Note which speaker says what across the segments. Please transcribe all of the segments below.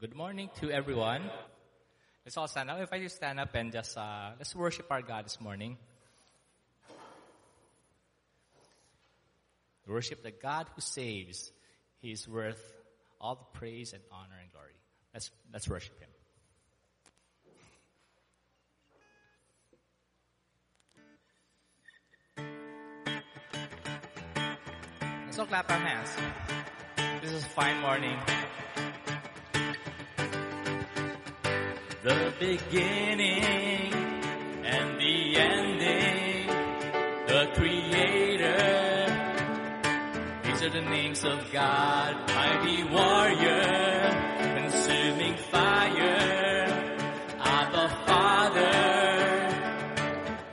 Speaker 1: good morning to everyone. Let's all stand up. If I just stand up and just uh, let's worship our God this morning. Worship the God who saves. He is worth all the praise and honor and glory. Let's let's worship Him. Let's all clap our hands. This is a fine morning. The beginning and the ending, the creator. These are the names of God, mighty warrior, consuming fire, Abba Father.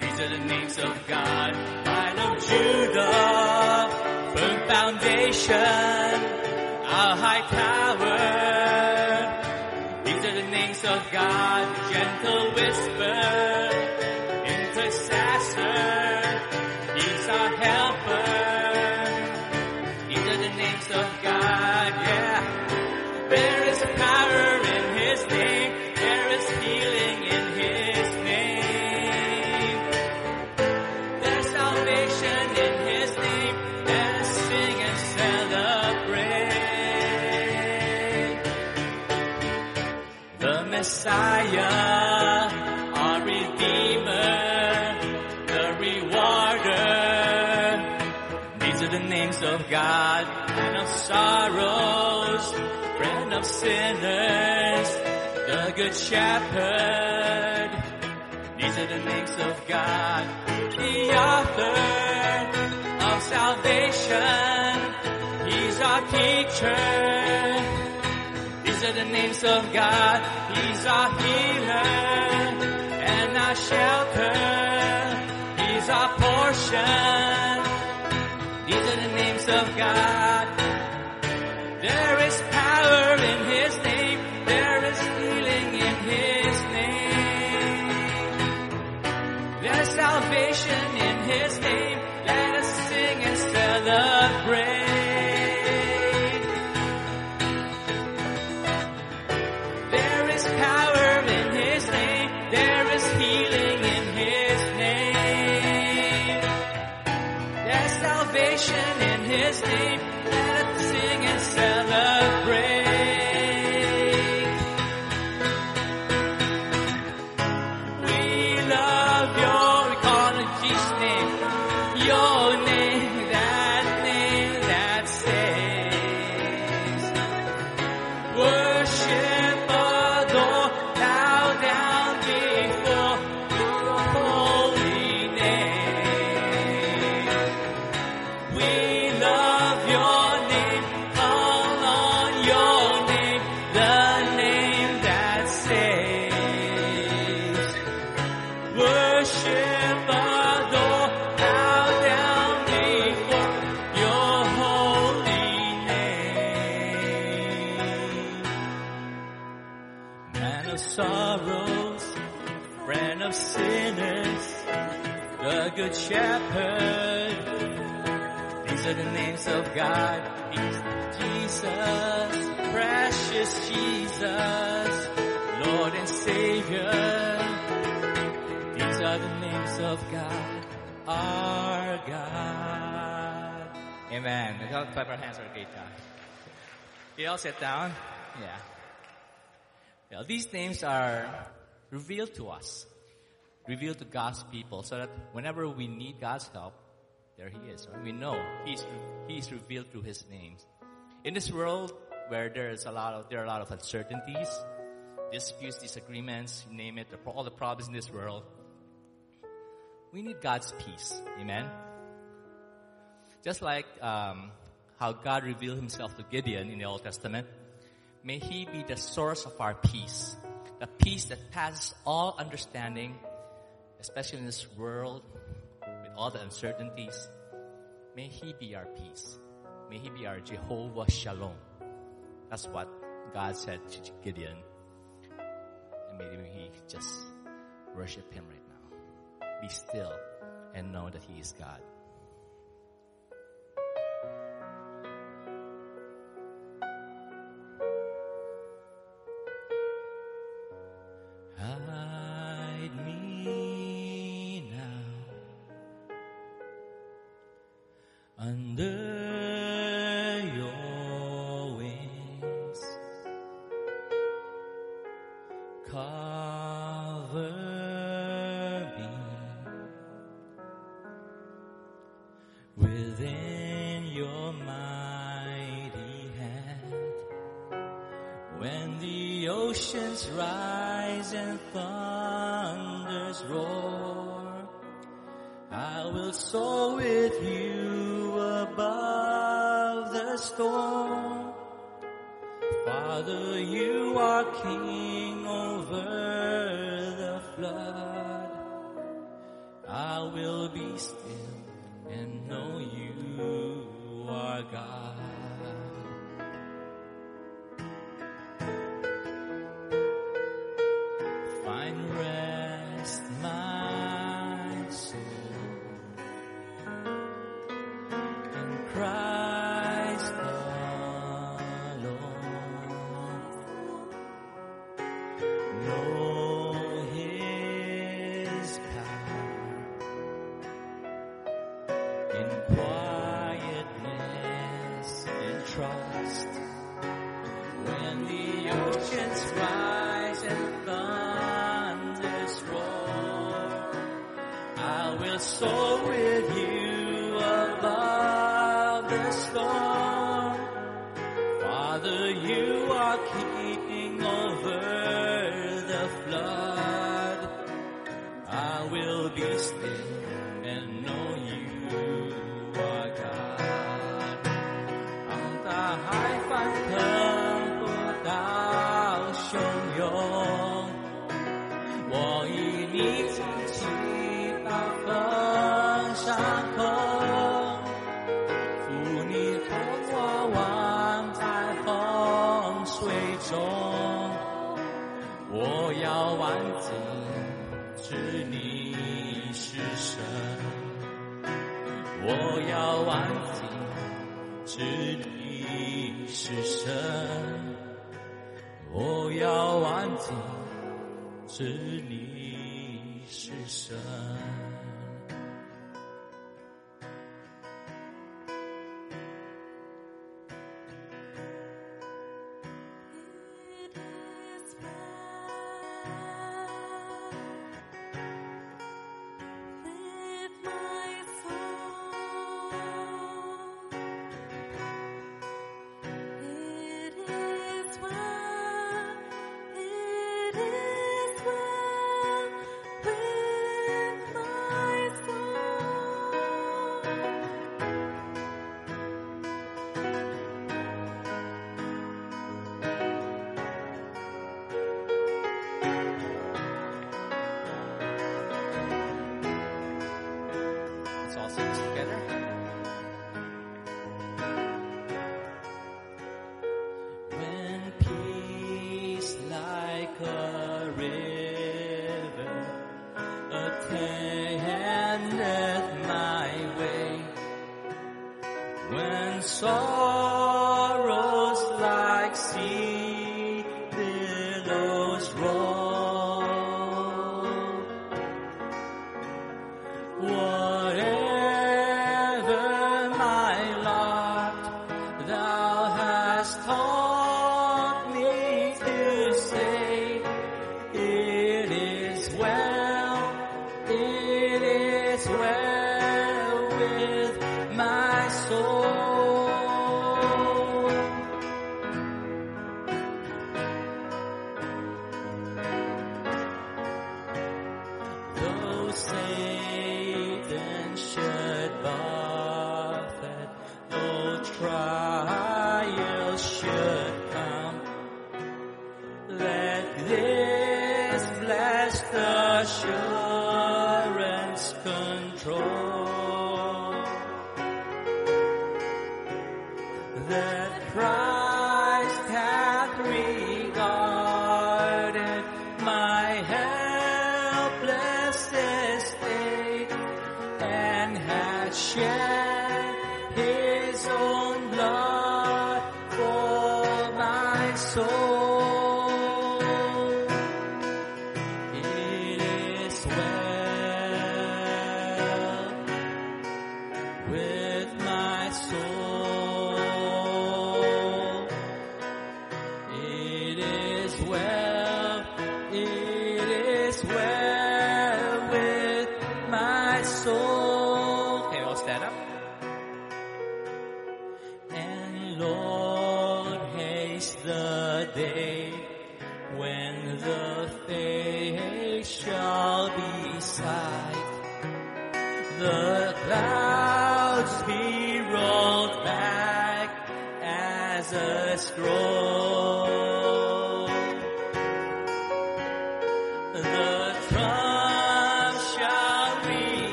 Speaker 1: These are the names of God, Lion of Judah, firm foundation, sinners, the Good Shepherd. These are the names of God, the author of salvation. He's our teacher. These are the names of God. He's our healer and our shelter. He's our portion. These are the names of God. There is power in His name. There is healing in His name. There's salvation in His name. Let us sing and celebrate. God. He's Jesus, precious Jesus, Lord and Savior. These are the names of God, our God. Amen. Let's all clap our hands for a great time. You all sit down? Yeah. Well, these names are revealed to us, revealed to God's people, so that whenever we need God's help, there He is. We know He's He's revealed through His names. In this world where there is a lot of there are a lot of uncertainties, disputes, disagreements, you name it, all the problems in this world, we need God's peace. Amen. Just like um, how God revealed Himself to Gideon in the Old Testament, may He be the source of our peace, the peace that passes all understanding, especially in this world all the uncertainties. May He be our peace. May He be our Jehovah Shalom. That's what God said to Gideon. And may we just worship Him right now. Be still and know that He is God. 的 king over the flood. I will be still.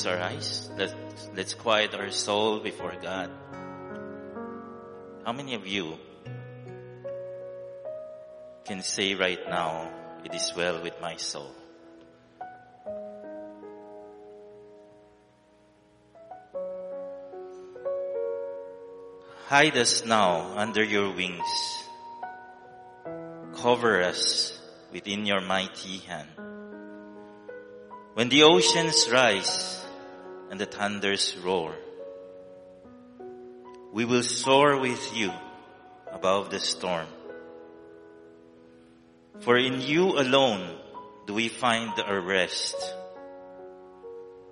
Speaker 2: Close our eyes. Let, let's quiet our soul before God. How many of you can say right now, it is well with my soul? Hide us now under your wings. Cover us within your mighty hand. When the oceans rise the thunders roar, we will soar with you above the storm. For in you alone do we find our rest,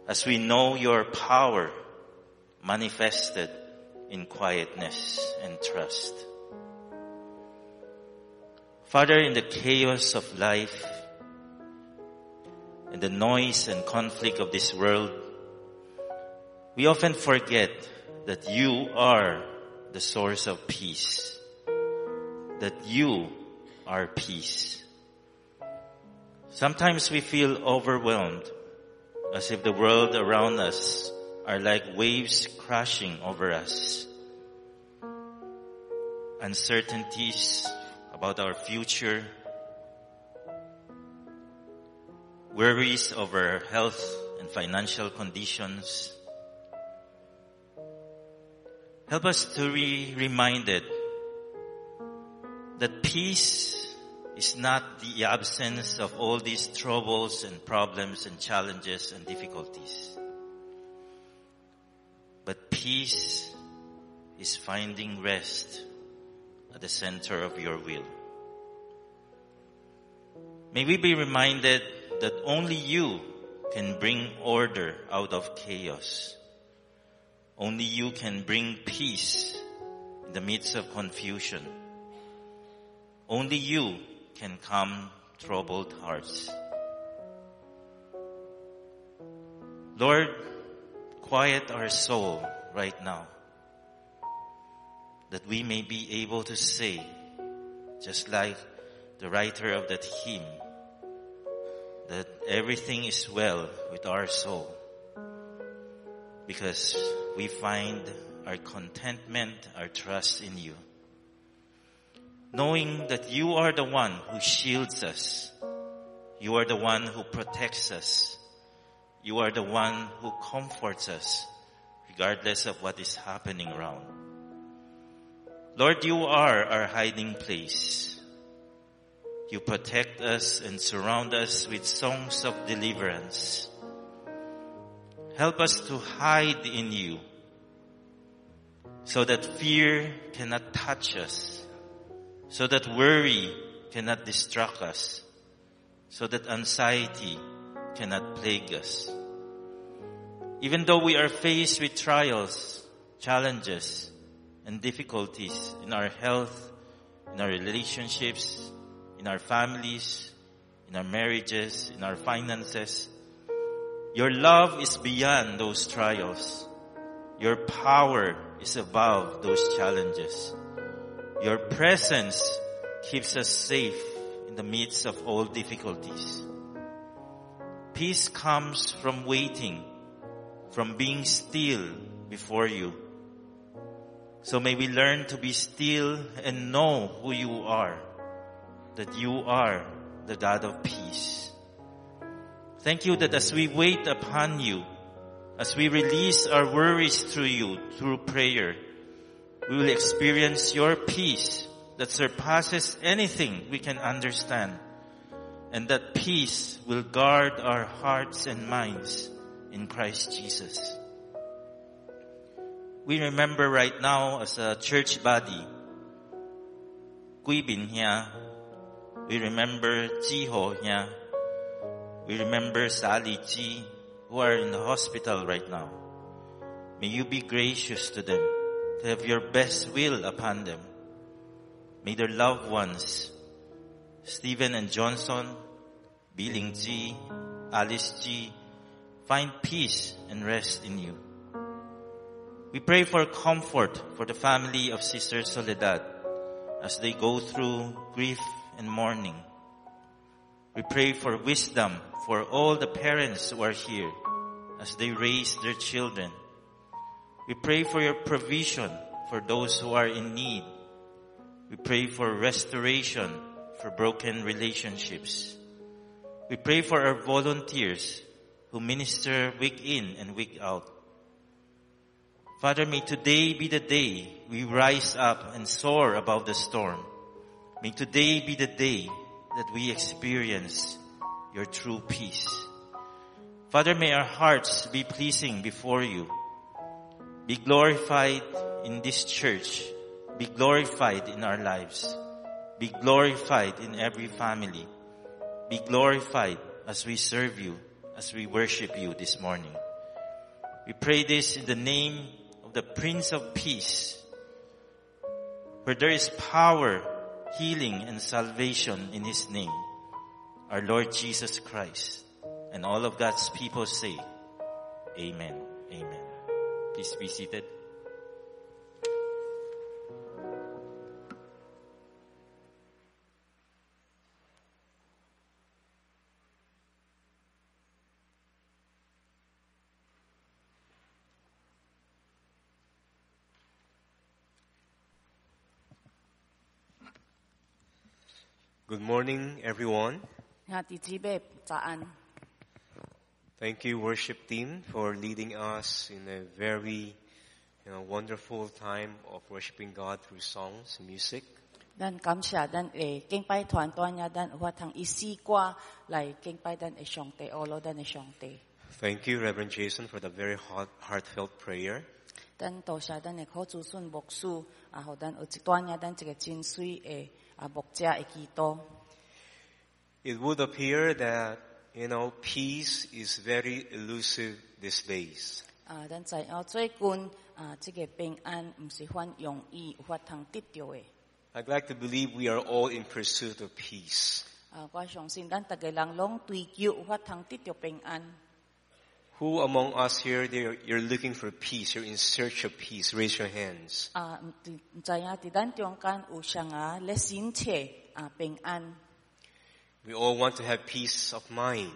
Speaker 2: as we know your power manifested in quietness and trust. Father, in the chaos of life, and the noise and conflict of this world, we often forget that you are the source of peace. That you are peace. Sometimes we feel overwhelmed as if the world around us are like waves crashing over us. Uncertainties about our future, worries over health and financial conditions. Help us to be reminded that peace is not the absence of all these troubles and problems and challenges and difficulties. But peace is finding rest at the center of your will. May we be reminded that only you can bring order out of chaos. Only you can bring peace in the midst of confusion. Only you can calm troubled hearts. Lord, quiet our soul right now that we may be able to say, just like the writer of that hymn, that everything is well with our soul because we find our contentment, our trust in you. Knowing that you are the one who shields us. You are the one who protects us. You are the one who comforts us regardless of what is happening around. Lord, you are our hiding place. You protect us and surround us with songs of deliverance. Help us to hide in you so that fear cannot touch us, so that worry cannot distract us, so that anxiety cannot plague us. Even though we are faced with trials, challenges, and difficulties in our health, in our relationships, in our families, in our marriages, in our finances. Your love is beyond those trials. Your power is above those challenges. Your presence keeps us safe in the midst of all difficulties. Peace comes from waiting from being still before you. So may we learn to be still and know who you are, that you are the God of peace. Thank you that as we wait upon you, as we release our worries through you, through prayer, we will experience your peace that surpasses anything we can understand. And that peace will guard our hearts and minds in Christ Jesus. We remember right now as a church body, Quy Bin here, we remember Ji Ho here, we remember Sally Ji, who are in the hospital right now. May you be gracious to them, to have your best will upon them. May their loved ones, Stephen and Johnson, Biling Ji, Alice Ji, find peace and rest in you. We pray for comfort for the family of Sister Soledad as they go through grief and mourning. We pray for wisdom for all the parents who are here as they raise their children. We pray for your provision for those who are in need. We pray for restoration for broken relationships. We pray for our volunteers who minister week in and week out. Father, may today be the day we rise up and soar above the storm. May today be the day that we experience your true peace. Father, may our hearts be pleasing before you. Be glorified in this church. Be glorified in our lives. Be glorified in every family. Be glorified as we serve you, as we worship you this morning. We pray this in the name of the Prince of Peace, where there is power, healing, and salvation in His name, our Lord Jesus Christ. And all of God's people say, Amen. Amen. Please be seated.
Speaker 3: Good morning, everyone.
Speaker 4: 兄弟姊妹早安，
Speaker 3: Thank you, worship team, for leading us in a very you know, wonderful time of worshiping God through songs and music.
Speaker 4: 咱感谢咱诶敬拜团队呀，咱有法通以诗歌来敬拜咱嘅上帝，阿罗咱嘅上帝。
Speaker 3: Thank you, Reverend Jason, for the very heart, heartfelt prayer.
Speaker 4: 咱多谢咱嘅可主信牧师，啊，互咱有一段呀，咱一个真水嘅啊牧者嘅祈祷。
Speaker 3: It would appear that, you know, peace is very elusive these days.
Speaker 4: 啊，咱知影最近啊，这个平安唔是很容易有法通得到嘅。
Speaker 3: I'd like to believe we are all in pursuit of peace.
Speaker 4: 啊，我相信咱逐个人拢追求有法通得到平安。
Speaker 3: Who among us here, there- you're looking for peace, you're in search of peace? Raise your hands.
Speaker 4: 啊，唔知唔知影伫咱中间有谁啊咧审切啊平安。
Speaker 3: We all want to have peace of mind.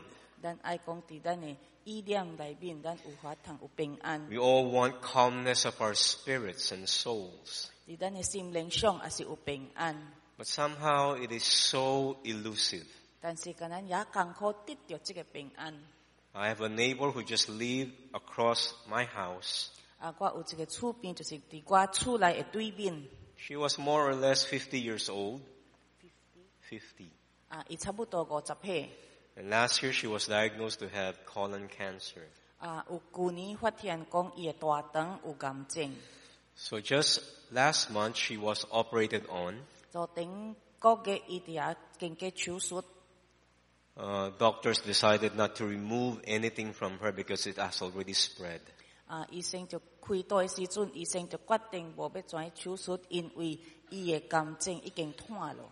Speaker 3: We all want calmness of our spirits and souls. But somehow it is so elusive. I have a neighbor who just lived across my house. She was more or less 50 years old. 50. 50.
Speaker 4: 啊，伊差不多五十岁。
Speaker 3: And last year she was diagnosed to have colon cancer.
Speaker 4: 啊，有旧年发现讲伊嘅大肠有癌症，
Speaker 3: So just last month she was operated on.
Speaker 4: 就顶个月伊哋也经过手术。
Speaker 3: Uh, doctors decided not to remove anything from her because it has already spread.
Speaker 4: 啊，医生就开刀嘅时阵，医生就决定无要做手术，因为伊嘅癌症已经断咯。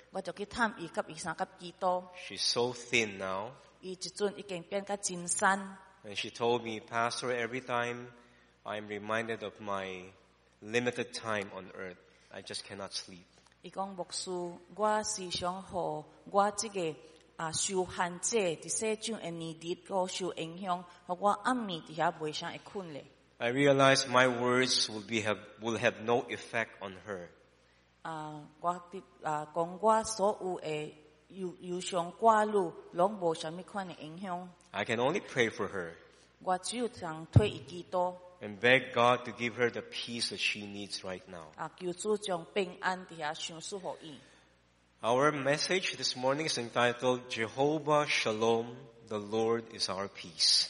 Speaker 4: 我就去探伊，甲伊三甲基督，
Speaker 3: She's so thin now.
Speaker 4: 伊即阵已经变甲真瘦。
Speaker 3: And she told me, Pastor, every time I'm reminded of my limited time on earth, I just cannot sleep.
Speaker 4: 伊讲牧师，我时常互我即个啊受限制，伫世上的年日，个受影响，互我暗暝伫遐袂啥会困咧。
Speaker 3: I realized my words will be have, will have no effect on her. I can only pray for her. And beg God to give her the peace that she needs right now. Our message this morning is entitled Jehovah Shalom, the Lord is our peace.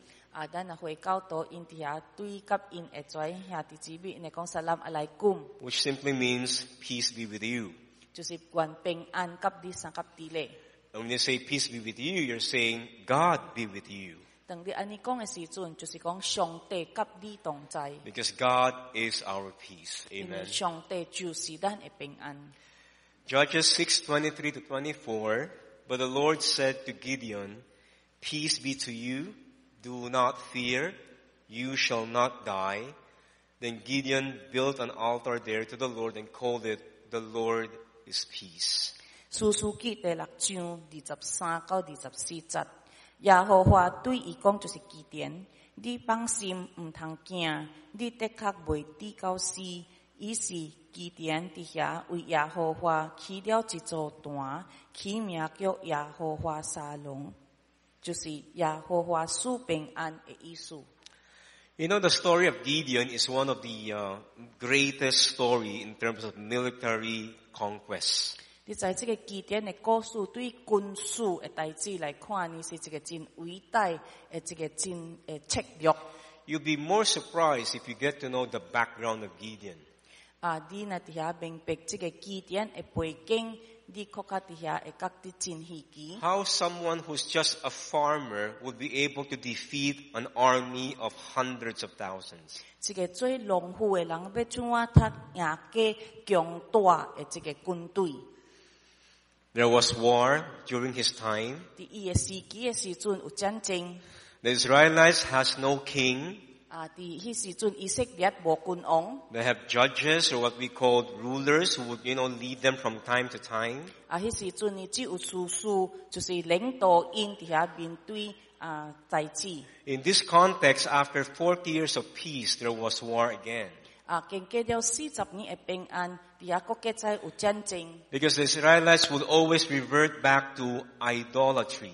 Speaker 4: 啊，咱啊回教徒因伫遐对甲因会做兄弟姊妹，因会讲 salam alaikum，
Speaker 3: which simply means peace be with you.
Speaker 4: 就是愿平安甲你三甲啲咧。
Speaker 3: And when you say peace be with you, you're saying God be with you.
Speaker 4: 当你安尼讲嘅时阵，就是讲上帝甲你同在，
Speaker 3: Because God is our peace.
Speaker 4: 因为
Speaker 3: Amen.
Speaker 4: 上帝就是咱嘅平安。
Speaker 3: Judges 6:23 to 24. But the Lord said to Gideon, Peace be to you. Do not fear. You shall not die. Then Gideon built an altar there to the Lord and called it, The Lord is Peace.
Speaker 4: 数数记第六章二十三到二十四节，耶和华对伊讲就是基典，你放心毋通惊，你的确袂跌到死。于是基典伫遐为耶和华起了一座坛，起名叫耶和华沙龙， 就是耶和华赐平安的意思。
Speaker 3: You know, the story of Gideon is one of the uh, greatest story in terms of military conquest.
Speaker 4: 你在这个基典的故事对军事的代志来看，呢是一个真伟大的一个真诶策略。
Speaker 3: You'll be more surprised if you get to know the background of Gideon.
Speaker 4: 啊，你若伫遐明白即个基典的背景，
Speaker 3: how someone who's just a farmer would be able to defeat an army of hundreds of thousands. There was war during his time. The Israelites has no king. They have judges or what we call rulers who would, you know, lead them from time to time. In this context, after 40 years of peace, there was war again. Because the Israelites would always revert back to idolatry.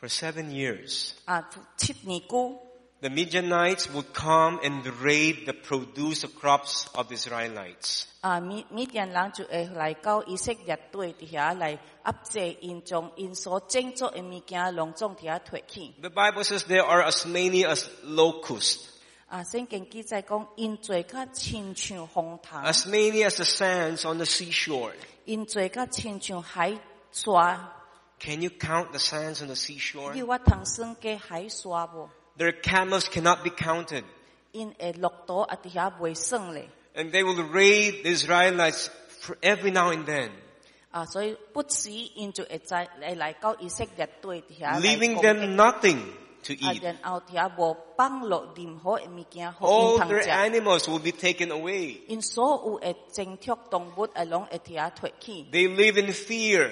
Speaker 3: for seven years.
Speaker 4: 아, 10년
Speaker 3: the Midianites would come and raid the produce of crops of the Israelites. The Bible says there are as many as locusts. As many as the sands on the seashore.
Speaker 4: In chuối cả chín.
Speaker 3: Can you count the sands on the seashore?
Speaker 4: 你有法通算计海沙无？
Speaker 3: Their camels cannot be counted.
Speaker 4: 因会落岛啊，伫遐袂算咧。
Speaker 3: And they will raid the Israelites for every now and then,
Speaker 4: 啊，所以不时因就会在来来到以色列队底下来
Speaker 3: leaving
Speaker 4: 攻
Speaker 3: them
Speaker 4: 击
Speaker 3: nothing. to
Speaker 4: 啊，
Speaker 3: eat.
Speaker 4: 然后伫遐无放落任何嘅物件，互
Speaker 3: All
Speaker 4: 因通
Speaker 3: their
Speaker 4: 食。
Speaker 3: animals will be taken away.
Speaker 4: 因所有嘅精确动物，会拢会伫遐脱去。
Speaker 3: They live in fear.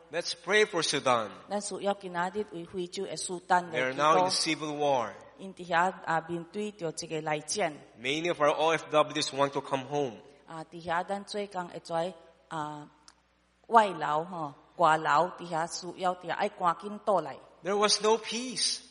Speaker 3: Let's pray for Sudan. They are now in civil war. Many of our OFWs want to come home. There was no peace.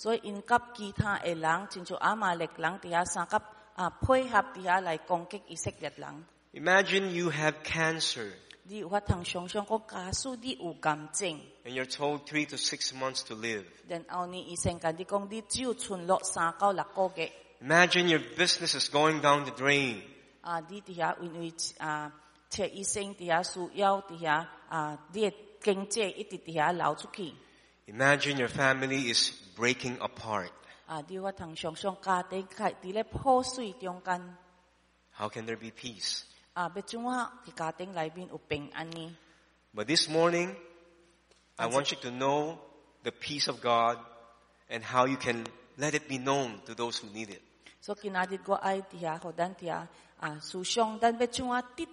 Speaker 4: 所以因甲其他嘅人，亲像亚玛力人底下三甲啊配合底下来攻击以色列人。
Speaker 3: Imagine you have cancer
Speaker 4: 你有法通想象讲，假使你有癌症，
Speaker 3: and you're told three to six months to live.
Speaker 4: 然后呢医生甲你讲，你只有存落三到六个月。
Speaker 3: Imagine your business is going down the drain.
Speaker 4: 啊，你底下因为啊，切医生底下需要底下啊，你嘅经济一直底下流出去。
Speaker 3: Imagine your family is breaking apart.
Speaker 4: Ah,
Speaker 3: how can there be peace?
Speaker 4: Ah,
Speaker 3: but this morning, I want you to know the peace of God and how you can let it be known to those who need it.
Speaker 4: So ko ay tiya ko dan tiya susong dan betchunga tit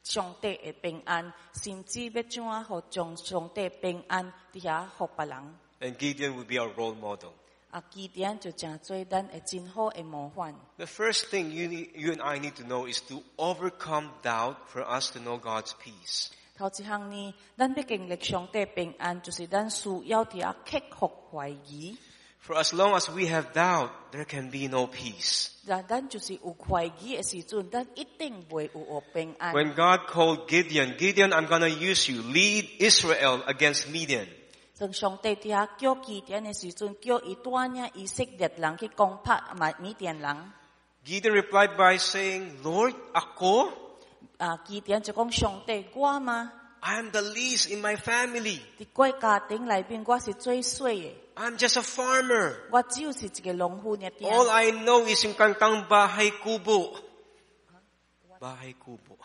Speaker 4: 啊，思想咱要怎啊得到上帝嘅平安，甚至要怎啊互将上帝平安伫遐互别人。
Speaker 3: And Gideon will be our role model.
Speaker 4: 啊，基点就真做咱会真好嘅模范。
Speaker 3: The first thing you, need, you and I need to know is to overcome doubt for us to know God's peace.
Speaker 4: 头一项呢，咱要经历上帝平安，就是咱需要伫遐克服怀疑。
Speaker 3: for as long as we have doubt, there can be no peace. When God called Gideon, Gideon, I'm gonna use you. Lead Israel against Midian. Gideon replied by saying, Lord, ako? I am the least in my family.
Speaker 4: 伫我家庭内边我是最衰嘅，
Speaker 3: I'm just a farmer.
Speaker 4: 我只有是一个农夫嘅点。
Speaker 3: All I know is yung kantang Bahay Kubo. Bahay Kubo.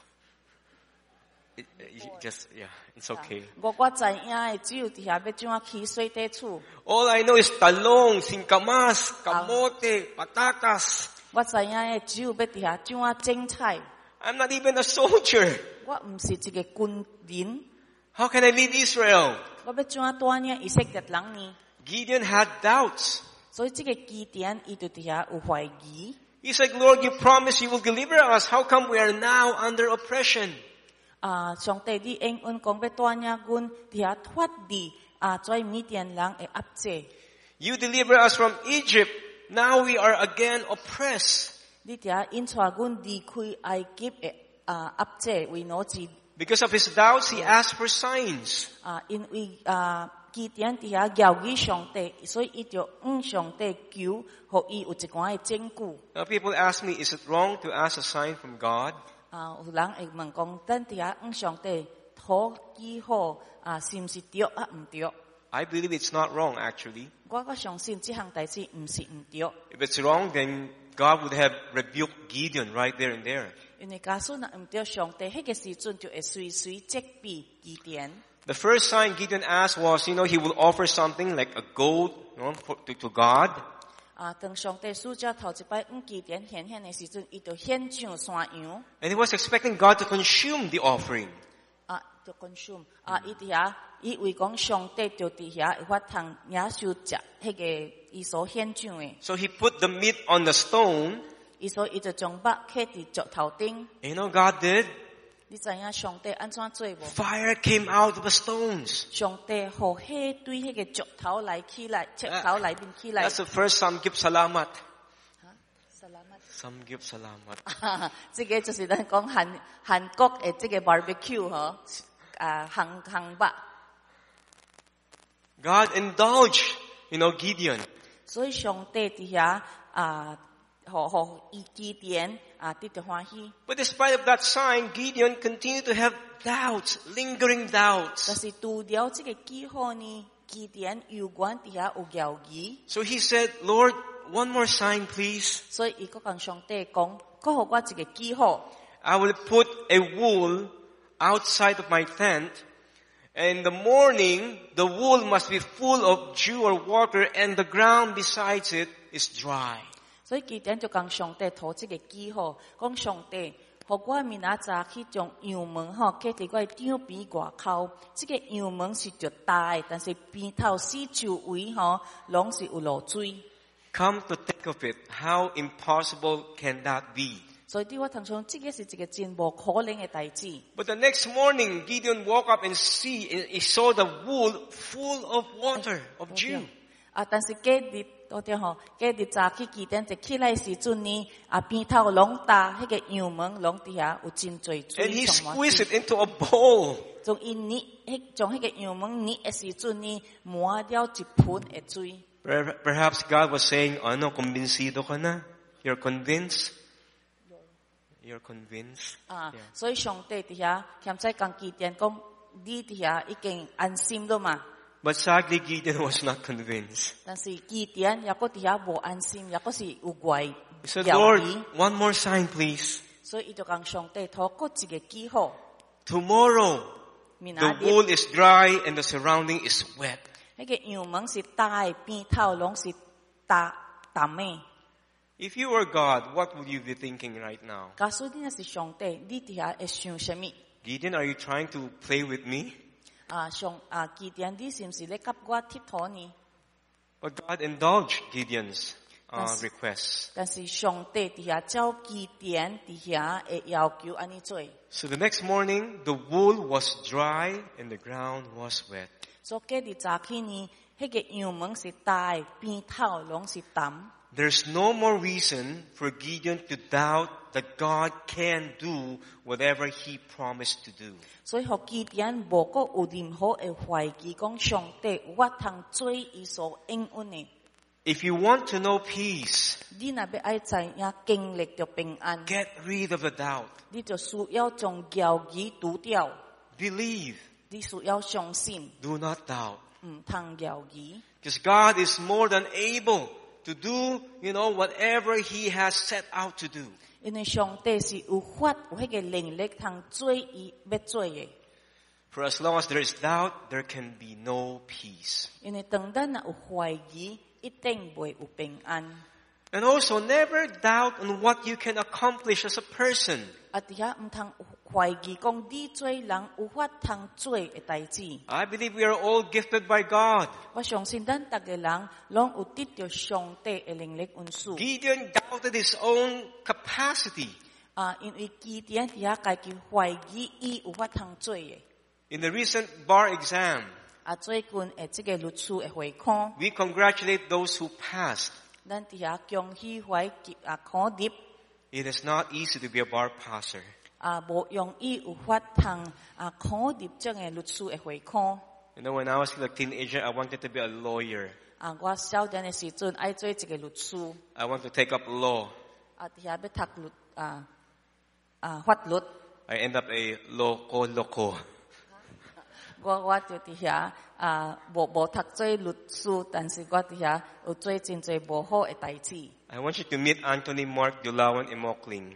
Speaker 3: It, it just, yeah, it's okay.
Speaker 4: 我我知影嘅只有伫遐要怎啊起水地厝，
Speaker 3: All I know is talong, singkamas, kamote, patatas.
Speaker 4: 我知影嘅只有要伫遐怎啊种菜。
Speaker 3: I'm not even a soldier.
Speaker 4: 我毋是一个军人，
Speaker 3: How can I lead Israel?
Speaker 4: 我要怎啊带领以色列人呢？
Speaker 3: Gideon had doubts.
Speaker 4: 所以这个基甸伊就伫遐有怀疑。
Speaker 3: He's like, Lord, you promised you will deliver us. How come we are now under oppression?
Speaker 4: 啊，上帝你应允讲要带领阮伫遐脱离啊，在缅甸人嘅压制。
Speaker 3: You deliver us from Egypt. Now we are again oppressed.
Speaker 4: 你伫遐引带阮离开埃及嘅啊压制为奴之
Speaker 3: Because of his doubts, he asked for signs.
Speaker 4: 啊，因为啊 基甸底下交给上帝，所以伊就向上帝求，互伊有一寡嘅坚固。
Speaker 3: Now people ask me, is it wrong to ask a sign from God?
Speaker 4: 啊，有人会问讲，咱底下向上帝讨祈好啊，是毋是对啊？毋对
Speaker 3: ？I believe it's not wrong, actually. it's wrong, then God would have rebuked Gideon right there and there. The first sign Gideon asked was, you know, he will offer something like a goat you know, for, to, to God.
Speaker 4: 啊，当上帝使者头一摆向基甸显现嘅时阵，伊就献上山羊，
Speaker 3: And he was expecting God to consume the offering.
Speaker 4: 啊，就 consume，啊，伊伫遐，以为讲上帝就伫遐会发通野兽食迄个 伊所献上的，
Speaker 3: So he put the meat on the stone.
Speaker 4: 伊所伊就将肉刻伫石头顶。
Speaker 3: And you know God did? Fire came out of the stones.
Speaker 4: 上帝互迄对迄个石头来起来，石头内面起来。
Speaker 3: That's the first samgip salamat.
Speaker 4: 萨拉曼
Speaker 3: Samgip salamat.
Speaker 4: 这个就是咱讲韩韩国的这个 barbecue 吼，啊韩韩肉。
Speaker 3: God indulged, you know, Gideon.
Speaker 4: 所以上帝伫遐啊，
Speaker 3: But despite of that sign, Gideon continued to have doubts, lingering doubts. So he said, Lord, one more sign, please. I will put a wool outside of my tent, and in the morning, the wool must be full of dew or water, and the ground besides it is dry.
Speaker 4: 所以基甸就跟上帝讨这个记号，讲上帝。互我明仔早去将羊门吼，刻伫我的场边外口。这个羊门是着大的，但是边头四周围吼，拢是有露水。
Speaker 3: Come to think of it, how impossible can that be?
Speaker 4: 所以对我通常这个是一个真无可能的代志。
Speaker 3: But the next morning, Gideon woke up and see, and he saw the wool full of water, of dew.
Speaker 4: 啊，但是隔日 多点吼，隔日早起几点就起来的时阵呢，啊边头拢大，迄、个羊门拢底下有真侪
Speaker 3: And
Speaker 4: 水
Speaker 3: he
Speaker 4: 充满
Speaker 3: squeezed
Speaker 4: 水
Speaker 3: it into a bowl.
Speaker 4: 从伊捏，迄将迄个羊门捏的时阵呢，满了一盆的水。
Speaker 3: Per- Perhaps God was saying, ano, convencido ka na? You're convinced? You're convinced?
Speaker 4: 啊
Speaker 3: Yeah.
Speaker 4: 所以上帝底下欠在讲基甸讲，你底下已经安心了嘛？
Speaker 3: but sadly, Gideon was not convinced.
Speaker 4: Dan si Gideon, yako tiyabo, ansim, yako si Uguay.
Speaker 3: He said, Lord, one more sign, please.
Speaker 4: So ito kang siyong te toko, sige kiho.
Speaker 3: Tomorrow, the wool is dry and the surrounding is wet. If you were God, what would you be thinking right now? Gideon, are you trying to play with me?
Speaker 4: 啊，上啊，基甸，你是毋是咧甲我佚佗呢？
Speaker 3: But God indulged Gideon's uh,
Speaker 4: Yes.
Speaker 3: requests.
Speaker 4: 但是上帝底下照基甸底下会要求安尼做，
Speaker 3: So the next morning, the wool was dry and the ground was wet.
Speaker 4: 所以隔日早起呢，迄、个羊门是大的，边头拢是淡。
Speaker 3: There's no more reason for Gideon to doubt that God can do whatever he promised to do.
Speaker 4: 所以，互基甸无个有任何嘅怀疑，讲上帝有法通做伊所应允的。
Speaker 3: If you want to know peace,
Speaker 4: 你若要爱知影经历着平安，
Speaker 3: get rid of the doubt.
Speaker 4: 你就需要将谣疑除掉。
Speaker 3: Believe.
Speaker 4: 你需要相信，
Speaker 3: Do not doubt.
Speaker 4: 唔通谣疑，
Speaker 3: Because God is more than able to do, you know, whatever he has set out to do.
Speaker 4: 因为上帝是有法有迄个能力通做伊要做嘅。
Speaker 3: For as long as there is doubt, there can be no peace.
Speaker 4: 因为当咱若有怀疑，一定袂有平安。
Speaker 3: And also never doubt on what you can accomplish as a person.
Speaker 4: 啊，底下唔通 有怀疑，讲你做人有法通做嘅代志。
Speaker 3: I believe we are all gifted by God.
Speaker 4: 我相信咱逐个人拢有得到上帝嘅能力恩赐。
Speaker 3: Gideon doubted his own capacity.
Speaker 4: 啊，因为基甸底下家己怀疑伊有法通做嘅。
Speaker 3: In the recent bar exam,
Speaker 4: 啊，最近诶即个律师嘅会考，
Speaker 3: we congratulate those who passed.
Speaker 4: 咱底下恭喜怀及啊考入。
Speaker 3: It is not easy to be a bar passer.
Speaker 4: 啊，无容易有法通啊考入这个律师嘅会考。
Speaker 3: You know, when I was a teenager, I wanted to be a lawyer.
Speaker 4: 啊，我少年嘅时阵爱做一个律师，
Speaker 3: I want to take up law.
Speaker 4: 啊，底下要读律啊啊法律，
Speaker 3: I end up a loco loco.
Speaker 4: 我我就底下啊无无读做律师，但是我底下有做真侪无好嘅代志。
Speaker 3: I want you to meet Anthony Mark Dulawan Imokling.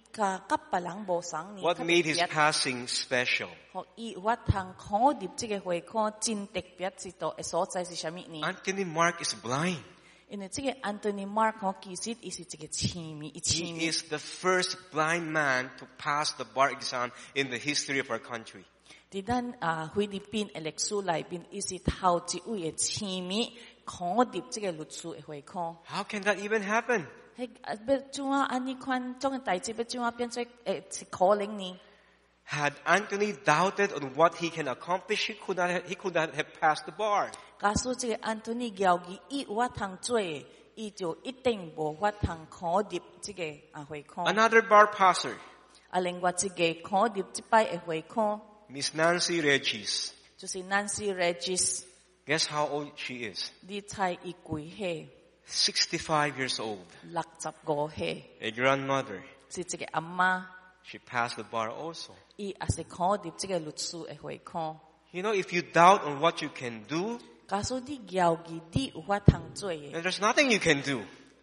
Speaker 3: What
Speaker 4: 较
Speaker 3: made
Speaker 4: 特
Speaker 3: his
Speaker 4: 别，
Speaker 3: passing special?
Speaker 4: 互伊有法通看入即个会看真特别之道的所在是啥物呢？
Speaker 3: Anthony Mark is blind.
Speaker 4: 因为即个 Anthony Mark 吼，其实伊是一个痴迷，伊痴
Speaker 3: He
Speaker 4: 迷。
Speaker 3: is the first blind man to pass the bar exam in the history of our country.
Speaker 4: 伫咱啊菲律宾的历史内面，伊是头一位的痴迷考入即个律师的会考。
Speaker 3: How can that even happen?
Speaker 4: 迄啊要怎啊安尼款种的代志要怎啊变做诶是可能呢？
Speaker 3: Had Anthony doubted on what he can accomplish, he could not have, he could not have passed the bar.
Speaker 4: 假使即个安东尼交易伊有法通做的，伊就一定无法通考入即个啊会考。
Speaker 3: Another bar passer,
Speaker 4: 啊，另外一个考入即摆的会考，
Speaker 3: Miss Nancy Regis.
Speaker 4: 就是 Nancy Regis，
Speaker 3: Guess how old she is?
Speaker 4: 你猜伊几岁？
Speaker 3: 65 years old.
Speaker 4: 六十五岁，
Speaker 3: A grandmother.
Speaker 4: 是一个阿妈，
Speaker 3: She passed the bar also.
Speaker 4: 伊也是考入即个律师的会考。
Speaker 3: You know, if you doubt on what you can do,
Speaker 4: 假使你交易你有法通做的，
Speaker 3: then there's nothing you can do.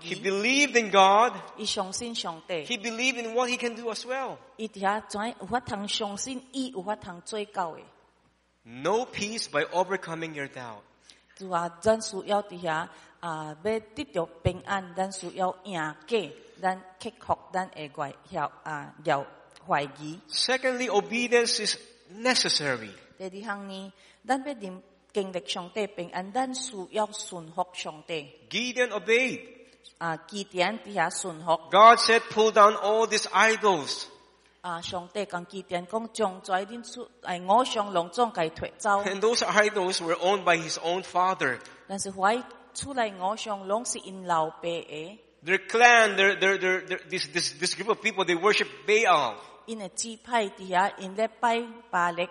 Speaker 3: He believed in God. He believed in what he can do as well. No peace by overcoming your doubt. Secondly, obedience is necessary.
Speaker 4: 第二项呢，咱要能经历上帝平安，咱需要顺服上帝。
Speaker 3: Gideon obeyed.
Speaker 4: 啊，基点伫遐顺服。
Speaker 3: God said, pull down all these idols.
Speaker 4: 啊，上帝讲基点讲，将在恁出诶偶像隆总该脱走。
Speaker 3: And those idols were owned by his own father.
Speaker 4: 但是怀出来偶像拢是因老爸的，
Speaker 3: Their clan, their, their, their, their, this, this, this group of people, they worship Baal.
Speaker 4: 因的支派伫遐因咧拜巴力，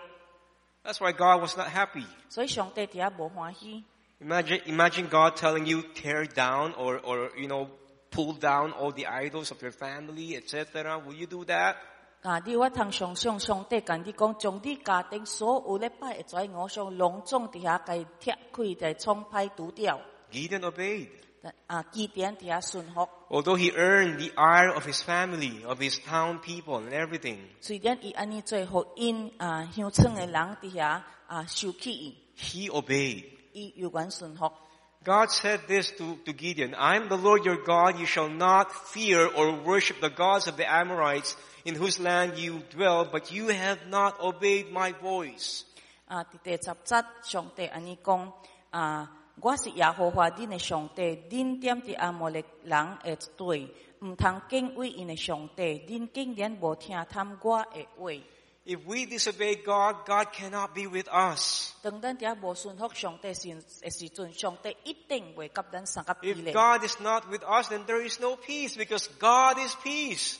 Speaker 3: That's why God was not happy.
Speaker 4: 所以上帝伫遐无欢喜。
Speaker 3: Imagine, imagine God telling you tear down or, or, you know, pull down all the idols of your family, etc. Will you do that?
Speaker 4: 啊！你我通想象上帝甲你讲，将你家庭所有咧拜的在偶像隆总伫遐，甲伊拆开，甲伊创歹除掉。
Speaker 3: Gideon obeyed.
Speaker 4: 啊，基点伫遐顺服，
Speaker 3: Although he earned the ire of his family, of his town people and everything,
Speaker 4: 虽然伊安尼做，互因啊乡村的人伫遐啊受气伊，
Speaker 3: he obeyed.
Speaker 4: 伊有愿顺服。
Speaker 3: God said this to, to Gideon, I am the Lord your God, you shall not fear or worship the gods of the Amorites in whose land you dwell, but you have not obeyed my voice.
Speaker 4: 啊，伫第十节上帝安尼讲啊， 我是耶和华恁的上帝，恁点的阿摩利人的對，毋通敬畏因的上帝，恁竟然无听探我的话。
Speaker 3: If we disobey God, God cannot be with us. If God is not with us, then there is no peace because God is peace.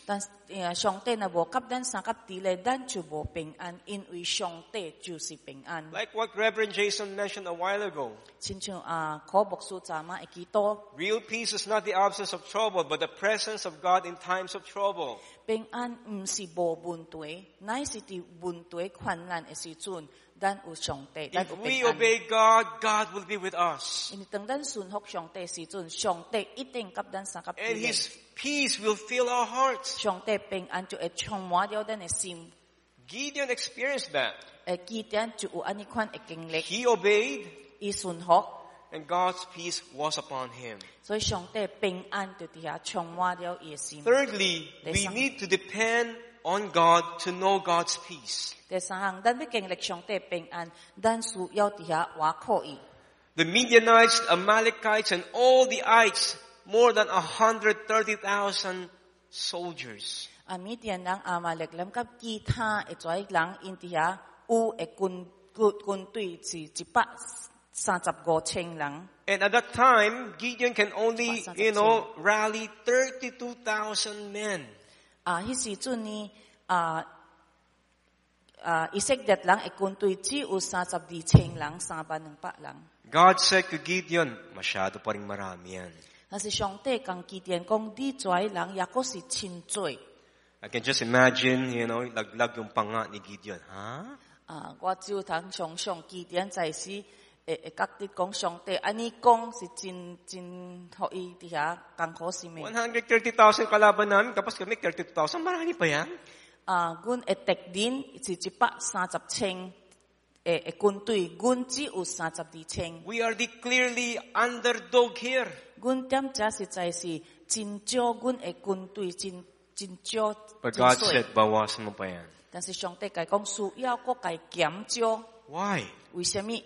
Speaker 3: Like what Reverend Jason mentioned a while ago. Real peace is not the absence of trouble, but the presence of God in times of trouble.
Speaker 4: 平安毋是无问题，乃是伫问题困难的时阵，咱有上帝，咱
Speaker 3: If
Speaker 4: 有
Speaker 3: we
Speaker 4: 平安。
Speaker 3: obey God, God will be with us.
Speaker 4: 因为当咱顺服上帝的时阵，上帝一定甲咱三甲伊
Speaker 3: And
Speaker 4: 咧。
Speaker 3: His peace will fill our hearts.
Speaker 4: 上帝平安就会充满了咱的心，
Speaker 3: Gideon experienced that.
Speaker 4: 诶，基点就有安尼款的经历，
Speaker 3: He obeyed
Speaker 4: 伊顺服。
Speaker 3: and God's peace was upon him.
Speaker 4: 所以上帝平安就伫遐充满了伊的心。
Speaker 3: Thirdly, we
Speaker 4: Listen.
Speaker 3: need to depend on God to know God's peace.
Speaker 4: 第三项，咱要经历上帝平安，咱需要伫遐倚靠伊。
Speaker 3: The Midianites, the Amalekites, and all the ites, more than 130,000 soldiers.
Speaker 4: 啊，缅甸人、亚玛力人甲其他一组人，因伫遐有嘅军军军队是一百三十五千人。
Speaker 3: And at that time, Gideon can only,
Speaker 4: Pasang
Speaker 3: you know, rally 32,000 men.
Speaker 4: 啊，迄时阵呢，啊 啊，以色列人嘅军队只有三十二千人，三万两百人。
Speaker 3: God said to Gideon, masyado pa rin marami yan.
Speaker 4: 但是上帝讲基甸讲，你做的人也嗰是真多。
Speaker 3: I can just imagine, you know, laglag yung panga ni Gideon. Ha?
Speaker 4: 啊，我只有通想象基甸在时， 会会觉得讲上帝安尼讲是真真，互伊伫遐艰苦心嘅。
Speaker 3: 130,000 kalaban namin, tapos kami 32,000, marami pa yan.
Speaker 4: 啊，阮嘅敌人是一百三十千诶诶军队，阮只有三十二千。
Speaker 3: We are the clearly underdog here.
Speaker 4: 阮点只实在是真少，阮嘅军队真真少，
Speaker 3: But
Speaker 4: 真
Speaker 3: God
Speaker 4: 少
Speaker 3: said, bawasan mo pa yan.
Speaker 4: 但是上帝甲讲需要国家减少，
Speaker 3: Why?
Speaker 4: 为什么？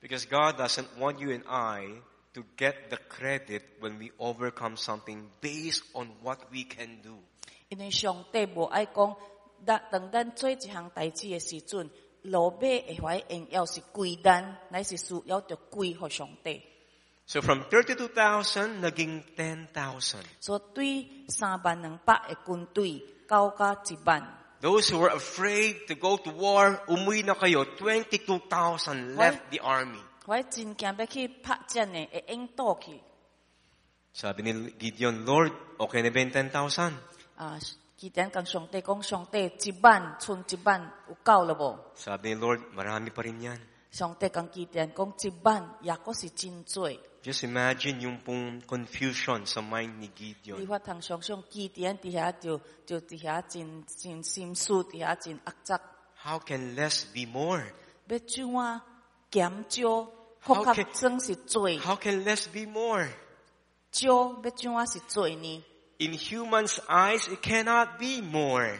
Speaker 3: Because God doesn't want you and I to get the credit when we overcome something based on what we can do.
Speaker 4: 因为上帝无爱讲，当当咱做一项代志嘅时阵，落尾会怀荣耀是归咱，乃是需要着归互上帝。
Speaker 3: So from 32,000, naging 10,000.
Speaker 4: 所以对三万两百嘅军队，高加一万。
Speaker 3: Those who were afraid to go to war, umuwi na kayo. 22,000 left the army.
Speaker 4: 我真惊要去拍战嘅，会应倒去。
Speaker 3: Sabi ni Gideon, Lord, okay na ba yung 10,000?
Speaker 4: 啊，基甸跟上帝讲，上帝一万，剩一万有够了无？
Speaker 3: Sabi ni Lord, marami pa rin yan. Just imagine yung pong confusion sa mind ni Gideon. How can less be more? How can, how can less be more? In humans' eyes, it cannot be more.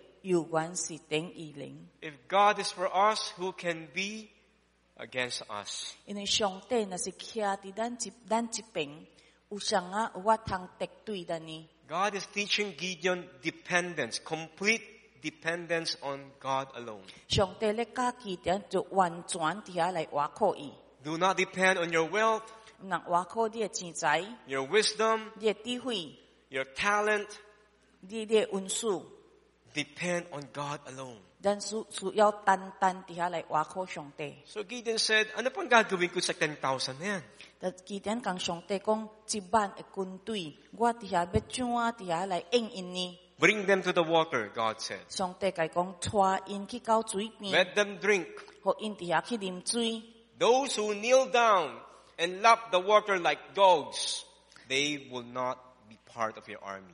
Speaker 3: If God is for us, who can be against us? God is teaching Gideon dependence, complete dependence on God alone. Do not depend on your wealth, your wisdom, your talent, depend on God alone.
Speaker 4: Dan su su yao tan tan tiha lai wa ko siyong te.
Speaker 3: So Gideon said, ano pong gagawin ko sa 10,000 na yan?
Speaker 4: That Gideon kang siyong te kong tiban e kuntui. Gwa tiha betchungwa tiha lai ing inni.
Speaker 3: Bring them to the water, God said.
Speaker 4: Siyong te kay kong chua in ki kao chui ni.
Speaker 3: Let them drink.
Speaker 4: Ho in tiha ki dim chui.
Speaker 3: Those who kneel down and lap the water like dogs, they will not be part of your army.